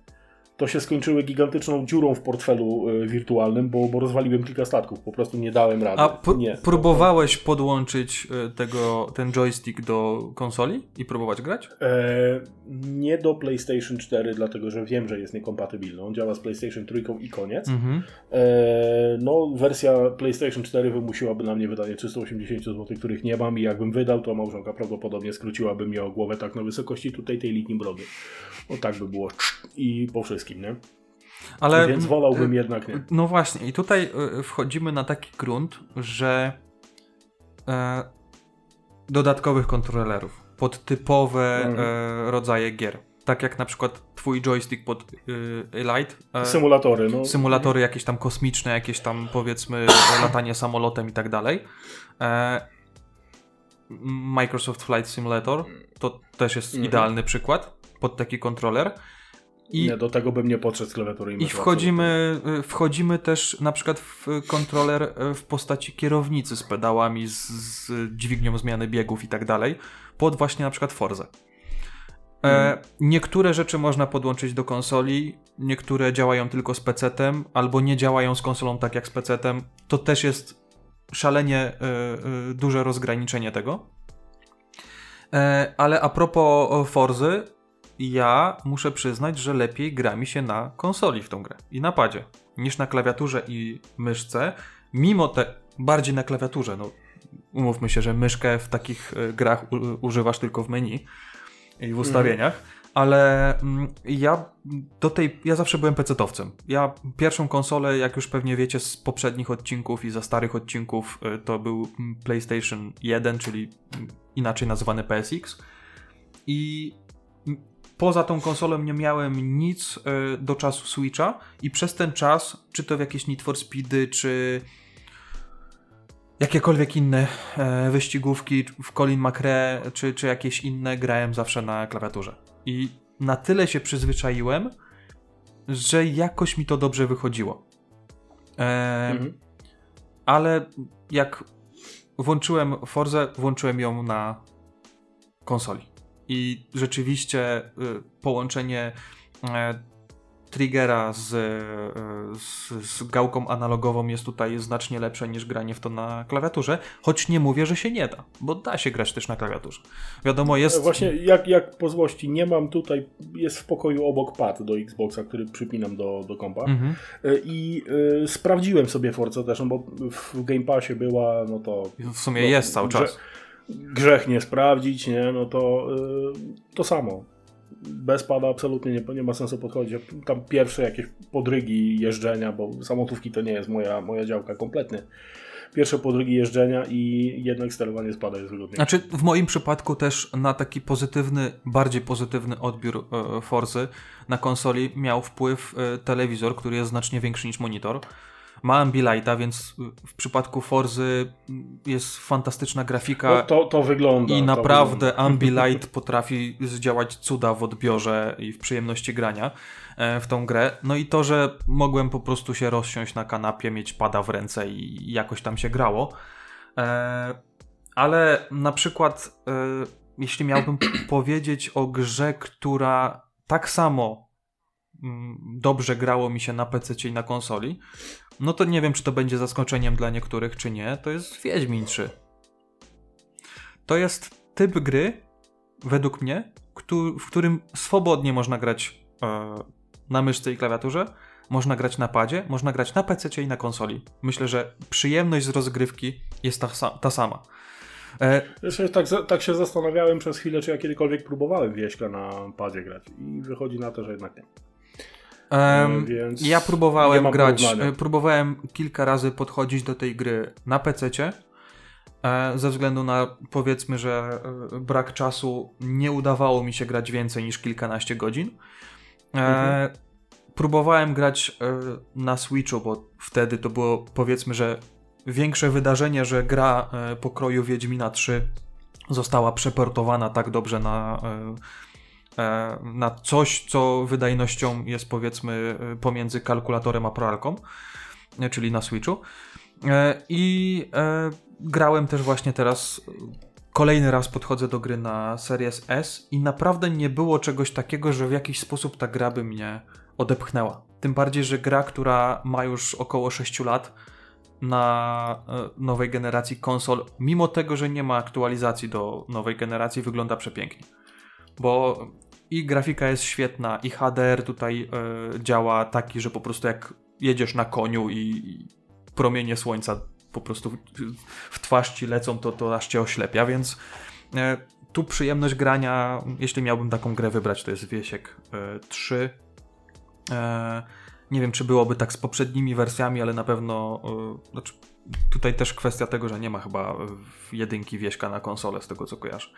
to się skończyły gigantyczną dziurą w portfelu y, wirtualnym, bo, bo rozwaliłem kilka statków, po prostu nie dałem rady. A nie, próbowałeś podłączyć y, tego, ten joystick do konsoli i próbować grać? E, nie do PlayStation 4, dlatego że wiem, że jest niekompatybilny. On działa z PlayStation 3 i koniec. Mhm. E, no, wersja PlayStation 4 wymusiłaby na mnie wydanie 380 zł, których nie mam i jakbym wydał, to małżonka prawdopodobnie skróciłaby mnie o głowę tak na wysokości tutaj tej litni brody. O tak by było i po wszystkim, nie? Ale, Więc wolałbym y, jednak nie. No właśnie, i tutaj y, wchodzimy na taki grunt, że e, dodatkowych kontrolerów pod typowe mhm. e, rodzaje gier. Tak jak na przykład twój joystick pod y, Elite. E, symulatory, no. Symulatory jakieś tam kosmiczne, jakieś tam powiedzmy latanie samolotem i tak dalej. E, Microsoft Flight Simulator to też jest mhm. idealny przykład pod taki kontroler. I, nie, do tego bym nie podszedł z klawiatury i I wchodzimy, y, wchodzimy też na przykład w kontroler y, w postaci kierownicy z pedałami, z, z dźwignią zmiany biegów i tak dalej, pod właśnie na przykład Forza. E, hmm. niektóre rzeczy można podłączyć do konsoli, niektóre działają tylko z PC-tem, albo nie działają z konsolą tak jak z PC-tem. To też jest szalenie y, y, duże rozgraniczenie tego. E, ale a propos Forzy, ja muszę przyznać, że lepiej gra mi się na konsoli w tą grę i na padzie niż na klawiaturze i myszce. Mimo te bardziej na klawiaturze, no umówmy się, że myszkę w takich e, grach używasz tylko w menu i w ustawieniach. Ale mm, ja do tej, ja zawsze byłem pecetowcem. Ja pierwszą konsolę, jak już pewnie wiecie z poprzednich odcinków i za starych odcinków, y, to był mm, PlayStation 1, czyli mm, inaczej nazywany PSX. I poza tą konsolą nie miałem nic y, do czasu Switcha i przez ten czas, czy to w jakieś Need for Speedy, czy jakiekolwiek inne e, wyścigówki w Colin McRae, czy, czy jakieś inne, grałem zawsze na klawiaturze. I na tyle się przyzwyczaiłem, że jakoś mi to dobrze wychodziło. E, mhm. Ale jak włączyłem Forze, włączyłem ją na konsoli. I rzeczywiście y, połączenie e, triggera z, z, z, gałką analogową jest tutaj znacznie lepsze niż granie w to na klawiaturze, choć nie mówię, że się nie da, bo da się grać też na klawiaturze. Wiadomo, jest... Właśnie jak, jak po złości nie mam tutaj, jest w pokoju obok pad do Xboxa, który przypinam do, do kompa mhm. E, i y, sprawdziłem sobie Forza też, no bo w Game Passie była, no to... W sumie no, jest cały czas. Grzech nie sprawdzić, nie, no to y, to samo bez pada absolutnie nie, nie ma sensu podchodzić. Tam pierwsze jakieś podrygi jeżdżenia, bo samotówki to nie jest moja, moja działka kompletnie. Pierwsze podrygi jeżdżenia i jednak sterowanie spada jest wygodniejsze. Znaczy w moim przypadku też na taki pozytywny, bardziej pozytywny odbiór e, Forzy na konsoli miał wpływ e, telewizor, który jest znacznie większy niż monitor ma Ambilighta, więc w przypadku Forzy jest fantastyczna grafika. No to, to wygląda. I naprawdę wygląda. Ambilight potrafi zdziałać cuda w odbiorze i w przyjemności grania e, w tą grę. No i to, że mogłem po prostu się rozsiąść na kanapie, mieć pada w ręce i jakoś tam się grało. E, ale na przykład, e, jeśli miałbym powiedzieć o grze, która tak samo mm, dobrze grało mi się na PC i na konsoli, no to nie wiem, czy to będzie zaskoczeniem dla niektórych, czy nie. To jest Wiedźmin 3. To jest typ gry, według mnie, w którym swobodnie można grać e, na myszce i klawiaturze, można grać na padzie, można grać na PC i na konsoli. Myślę, że przyjemność z rozgrywki jest ta, ta sama. E... Tak, tak, się zastanawiałem przez chwilę, czy ja kiedykolwiek próbowałem wieśka na padzie grać i wychodzi na to, że jednak nie. Um, Więc ja próbowałem grać, porównania. próbowałem kilka razy podchodzić do tej gry na PC. E, ze względu na powiedzmy, że e, brak czasu nie udawało mi się grać więcej niż kilkanaście godzin. E, Mhm. Próbowałem grać e, na Switchu, bo wtedy to było powiedzmy, że większe wydarzenie, że gra e, pokroju Wiedźmina 3 została przeportowana tak dobrze na, e, e, na coś, co wydajnością jest powiedzmy e, pomiędzy kalkulatorem a pralką, e, czyli na Switchu. E, I e, grałem też właśnie teraz. e, Kolejny raz podchodzę do gry na Series S i naprawdę nie było czegoś takiego, że w jakiś sposób ta gra by mnie odepchnęła. Tym bardziej, że gra, która ma już około 6 lat na e, nowej generacji konsol, mimo tego, że nie ma aktualizacji do nowej generacji, wygląda przepięknie. Bo i grafika jest świetna, i HDR tutaj e, działa taki, że po prostu jak jedziesz na koniu i, i promienie słońca po prostu w, w twarz ci lecą, to, to aż cię oślepia, więc e, tu przyjemność grania, jeśli miałbym taką grę wybrać, to jest Wiesiek e, 3. E, nie wiem, czy byłoby tak z poprzednimi wersjami, ale na pewno znaczy, tutaj też kwestia tego, że nie ma chyba jedynki Wieśka na konsolę, z tego co kojarzę.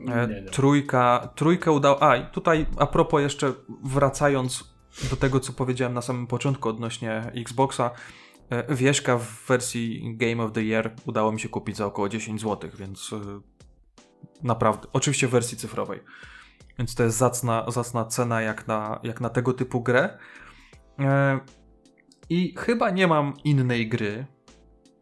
E, Nie, nie. Trójka, trójkę udało. A, i tutaj a propos jeszcze wracając do tego, co powiedziałem na samym początku odnośnie Xboxa, e, Wieśka w wersji Game of the Year udało mi się kupić za około 10 zł, więc e, naprawdę, oczywiście w wersji cyfrowej. Więc to jest zacna, zacna cena jak na, jak na tego typu grę. I chyba nie mam innej gry.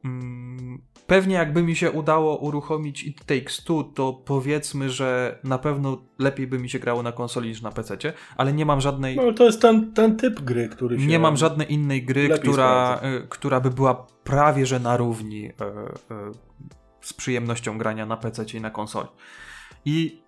Mm, Pewnie jakby mi się udało uruchomić It Takes Two, to powiedzmy, że na pewno lepiej by mi się grało na konsoli niż na PC, ale nie mam żadnej, No to jest ten, ten typ gry, który się... nie mam żadnej innej gry, która, sprawdza. y, która by była prawie że na równi y, y, z przyjemnością grania na PC i na konsoli. I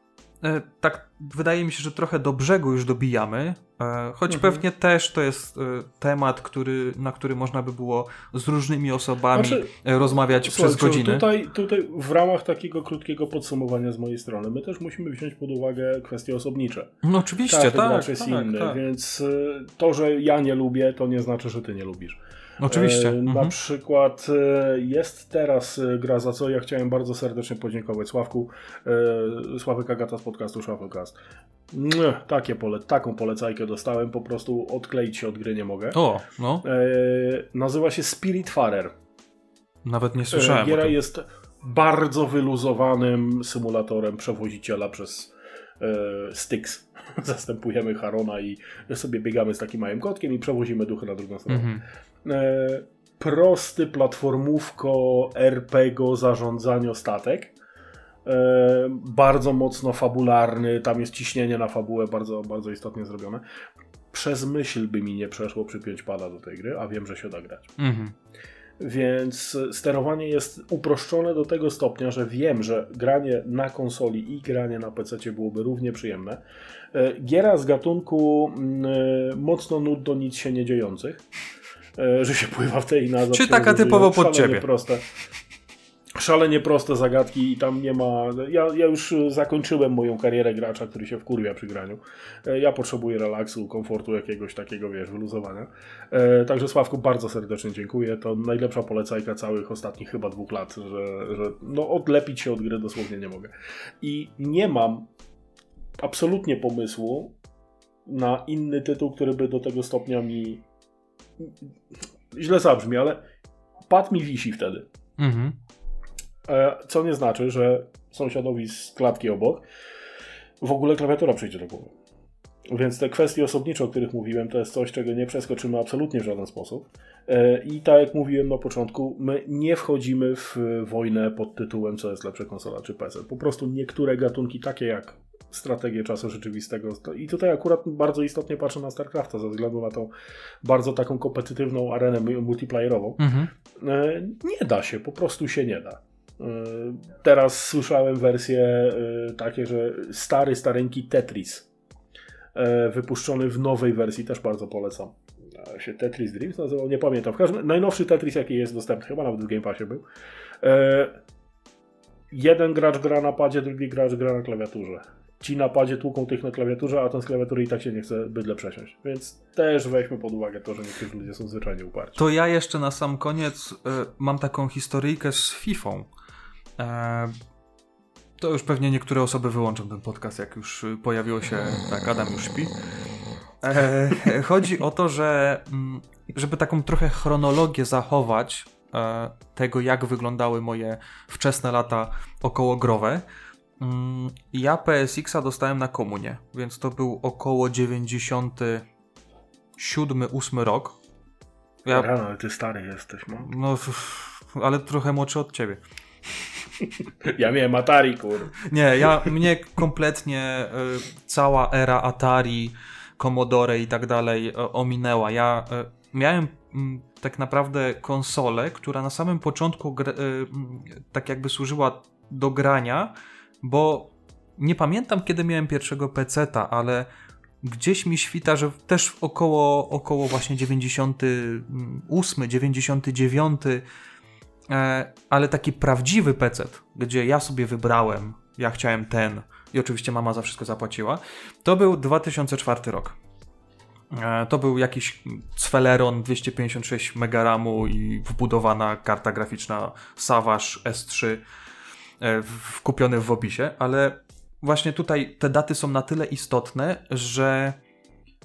tak wydaje mi się, że trochę do brzegu już dobijamy, y, choć Mhm. pewnie też to jest y, temat, który, na który można by było z różnymi osobami Znaczy, rozmawiać Słuchaj, przez godziny. Tutaj, tutaj w ramach takiego krótkiego podsumowania z mojej strony, my też musimy wziąć pod uwagę kwestie osobnicze. No oczywiście, Każdy tak, gracz jest tak, inny, tak. więc to, że ja nie lubię, to nie znaczy, że ty nie lubisz. Oczywiście. E, Na mhm. przykład e, jest teraz e, gra, za co ja chciałem bardzo serdecznie podziękować Sławku, e, Sławek Agata z podcastu Shufflecast. Takie pole, taką polecajkę dostałem, po prostu odkleić się od gry nie mogę. O, no, E, nazywa się Spiritfarer. nawet nie słyszałem. o Giera jest bardzo wyluzowanym symulatorem przewoziciela przez e, Styx. Zastępujemy Harona i sobie biegamy z takim małym kotkiem i przewozimy duchy na drugą stronę. Mhm. E, prosty platformówko RPG zarządzania statek. E, bardzo mocno fabularny, tam jest ciśnienie na fabułę bardzo, bardzo istotnie zrobione. Przez myśl by mi nie przeszło przypiąć pada do tej gry, a wiem, że się da grać. Mhm. Więc sterowanie jest uproszczone do tego stopnia, że wiem, że granie na konsoli i granie na PC byłoby równie przyjemne. E, Giera z gatunku mm, e, mocno nud do nic się nie dziejących, e, że się pływa w tej na Czy taka typowo pod ciebie? Proste. Szalenie proste zagadki i tam nie ma. Ja, ja już zakończyłem moją karierę gracza, który się wkurwia przy graniu. E, Ja potrzebuję relaksu, komfortu, jakiegoś takiego, wiesz, wyluzowania. E, Także Sławku, bardzo serdecznie dziękuję. To najlepsza polecajka całych ostatnich chyba dwóch lat, że, że no, odlepić się od gry dosłownie nie mogę. I nie mam absolutnie pomysłu na inny tytuł, który by do tego stopnia mi. Źle zabrzmi, ale pad mi wisi wtedy. Mhm. E, Co nie znaczy, że sąsiadowi z klatki obok w ogóle klawiatura przyjdzie do głowy. Więc te kwestie osobnicze, o których mówiłem, to jest coś, czego nie przeskoczymy absolutnie w żaden sposób. E, I tak jak mówiłem na początku, my nie wchodzimy w wojnę pod tytułem, co jest lepsze konsola czy PC. Po prostu niektóre gatunki, takie jak strategie czasu rzeczywistego. I tutaj akurat bardzo istotnie patrzę na StarCrafta ze względu na tą bardzo taką kompetytywną arenę mu- multiplayerową. Mhm. E, Nie da się, po prostu się nie da. E, Teraz słyszałem wersje e, takie, że stary, stareńki Tetris wypuszczony w nowej wersji, też bardzo polecam. Się Tetris Dreams nazywał, nie pamiętam. W każdym najnowszy Tetris, jaki jest dostępny, chyba nawet w Game Passie był. Jeden gracz gra na padzie, drugi gracz gra na klawiaturze. Ci na padzie tłuką tych na klawiaturze, a ten z klawiatury i tak się nie chce bydle przesiąść. Więc też weźmy pod uwagę to, że niektórzy ludzie są zwyczajnie uparci. To ja jeszcze na sam koniec y, mam taką historyjkę z Fifą. E, to już pewnie niektóre osoby wyłączą ten podcast, jak już pojawiło się, tak, Adam już śpi. E, chodzi o to, że mm, żeby taką trochę chronologię zachować e, tego, jak wyglądały moje wczesne lata okołogrowe, ja PSX-a dostałem na komunie, więc to był około 97-8 rok. Ja, Rano, ale ty stary jesteś, no. No, ale trochę młodszy od ciebie. Ja miałem Atari, kur. Nie, ja, mnie kompletnie y, cała era Atari, Commodore i tak dalej y, ominęła. Ja y, miałem mm, tak naprawdę konsolę, która na samym początku tak jakby służyła do grania, bo nie pamiętam kiedy miałem pierwszego peceta, ale gdzieś mi świta, że też około, około właśnie 98, 99 E, ale taki prawdziwy PC, gdzie ja sobie wybrałem, ja chciałem ten i oczywiście mama za wszystko zapłaciła, to był 2004 rok. E, to był jakiś Celeron 256 MB i wbudowana karta graficzna Savage S3 e, kupiony w opisie, ale właśnie tutaj te daty są na tyle istotne, że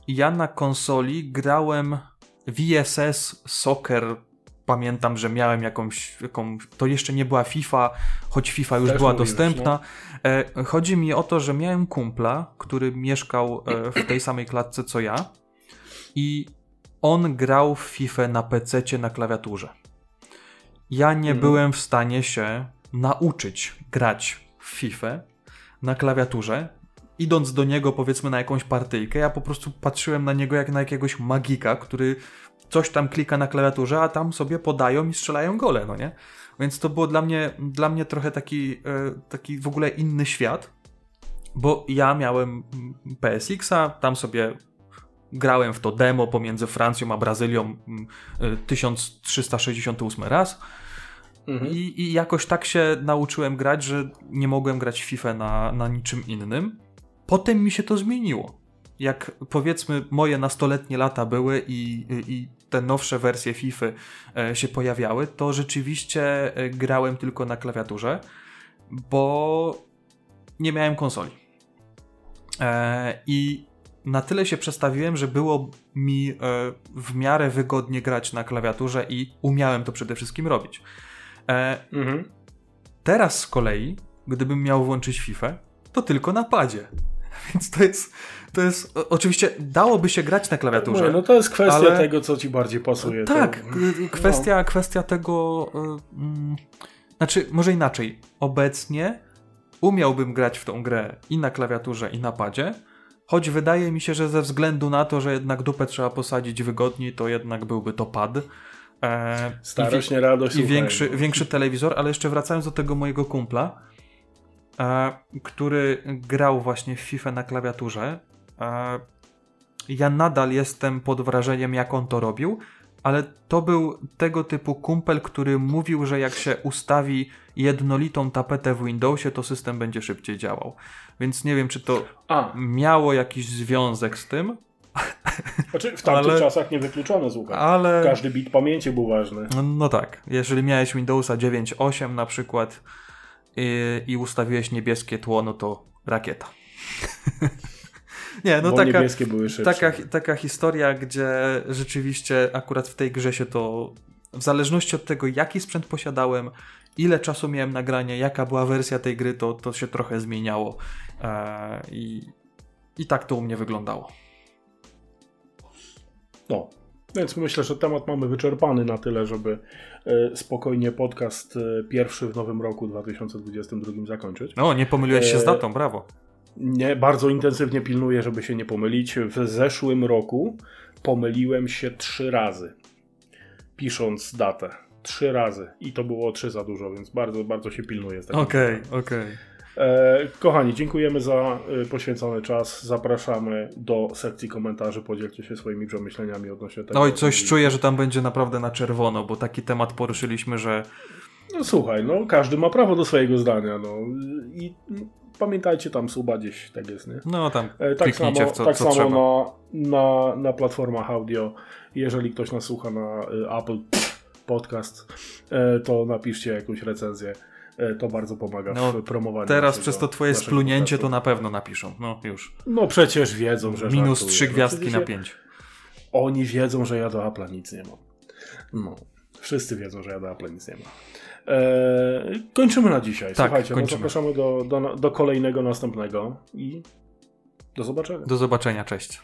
ja na konsoli grałem VSS Soccer pamiętam, że miałem jakąś, jakąś, to jeszcze nie była FIFA, choć FIFA już Też była mówisz, dostępna. No. E, chodzi mi o to, że miałem kumpla, który mieszkał e, w tej samej klatce co ja i on grał w FIFA na PC na klawiaturze. Ja nie mhm. byłem w stanie się nauczyć grać w FIFA na klawiaturze. Idąc do niego, powiedzmy, na jakąś partyjkę, ja po prostu patrzyłem na niego jak na jakiegoś magika, który coś tam klika na klawiaturze, a tam sobie podają i strzelają gole, no nie? Więc to było dla mnie, dla mnie trochę taki, e, taki w ogóle inny świat, bo ja miałem PSX-a, tam sobie grałem w to demo pomiędzy Francją a Brazylią 1368 e, raz. Mhm. I, I, jakoś tak się nauczyłem grać, że nie mogłem grać w FIFA na, na niczym innym. Potem mi się to zmieniło. Jak powiedzmy moje nastoletnie lata były i, i te nowsze wersje FIFA e, się pojawiały, to rzeczywiście e, grałem tylko na klawiaturze, bo nie miałem konsoli. E, I na tyle się przestawiłem, że było mi w miarę wygodnie grać na klawiaturze i umiałem to przede wszystkim robić. Mhm. Teraz z kolei, gdybym miał włączyć FIFA, to tylko na padzie. Więc to jest, to jest. Oczywiście dałoby się grać na klawiaturze. No, no to jest kwestia ale... tego, co ci bardziej pasuje. Tak, to... kwestia, no. kwestia tego. Mm, znaczy, może inaczej. Obecnie umiałbym grać w tą grę i na klawiaturze, i na padzie. Choć wydaje mi się, że ze względu na to, że jednak dupę trzeba posadzić wygodniej, to jednak byłby to pad. E, Starość, nie radość. I większy, większy telewizor, ale jeszcze wracając do tego mojego kumpla, który grał właśnie w FIFA na klawiaturze. Ja nadal jestem pod wrażeniem, jak on to robił, ale to był tego typu kumpel, który mówił, że jak się ustawi jednolitą tapetę w Windowsie, to system będzie szybciej działał. Więc nie wiem, czy to A. miało jakiś związek z tym. Znaczy, w tamtych ale, czasach nie wykluczono z ale Każdy bit pamięci był ważny. No, no tak. Jeżeli miałeś Windowsa 9.8 na przykład, i, i ustawiłeś niebieskie tło, no to rakieta. Nie, no Bo taka, taka, taka historia, gdzie rzeczywiście akurat w tej grze się to, w zależności od tego, jaki sprzęt posiadałem, ile czasu miałem nagranie, jaka była wersja tej gry, to, to się trochę zmieniało. Eee, i, I tak to u mnie wyglądało. No, więc myślę, że temat mamy wyczerpany na tyle, żeby e, spokojnie podcast e, pierwszy w nowym roku 2022 zakończyć. No, nie pomyliłeś się z e, datą, brawo. Nie, bardzo intensywnie pilnuję, żeby się nie pomylić. W zeszłym roku pomyliłem się trzy razy, pisząc datę. Trzy razy. I to było trzy za dużo, więc bardzo, bardzo się pilnuję. Okej, okej. Okay, kochani, dziękujemy za e, poświęcony czas. Zapraszamy do sekcji komentarzy. Podzielcie się swoimi przemyśleniami odnośnie tego. No i coś czuję, że tam będzie naprawdę na czerwono, bo taki temat poruszyliśmy, że. No słuchaj, no każdy ma prawo do swojego zdania. No i pamiętajcie tam suba gdzieś, tak jest, nie? No tam e, tak samo, w co, tak co samo na, na, na platformach audio. Jeżeli ktoś nas słucha na Apple Podcast, to napiszcie jakąś recenzję E, To bardzo pomaga No, w promowaniu. Teraz naszego- przez to twoje splunięcie to na pewno napiszą. No już. No przecież wiedzą, że Minus trzy No, gwiazdki oczywiście na pięć. Oni wiedzą, że ja do Apple'a nic nie mam. No, wszyscy wiedzą, że ja do Apple'a nic nie mam. Eee, kończymy na dzisiaj. Tak, Słuchajcie, no kończymy. zapraszamy do, do, do kolejnego, następnego i do zobaczenia. Do zobaczenia, cześć.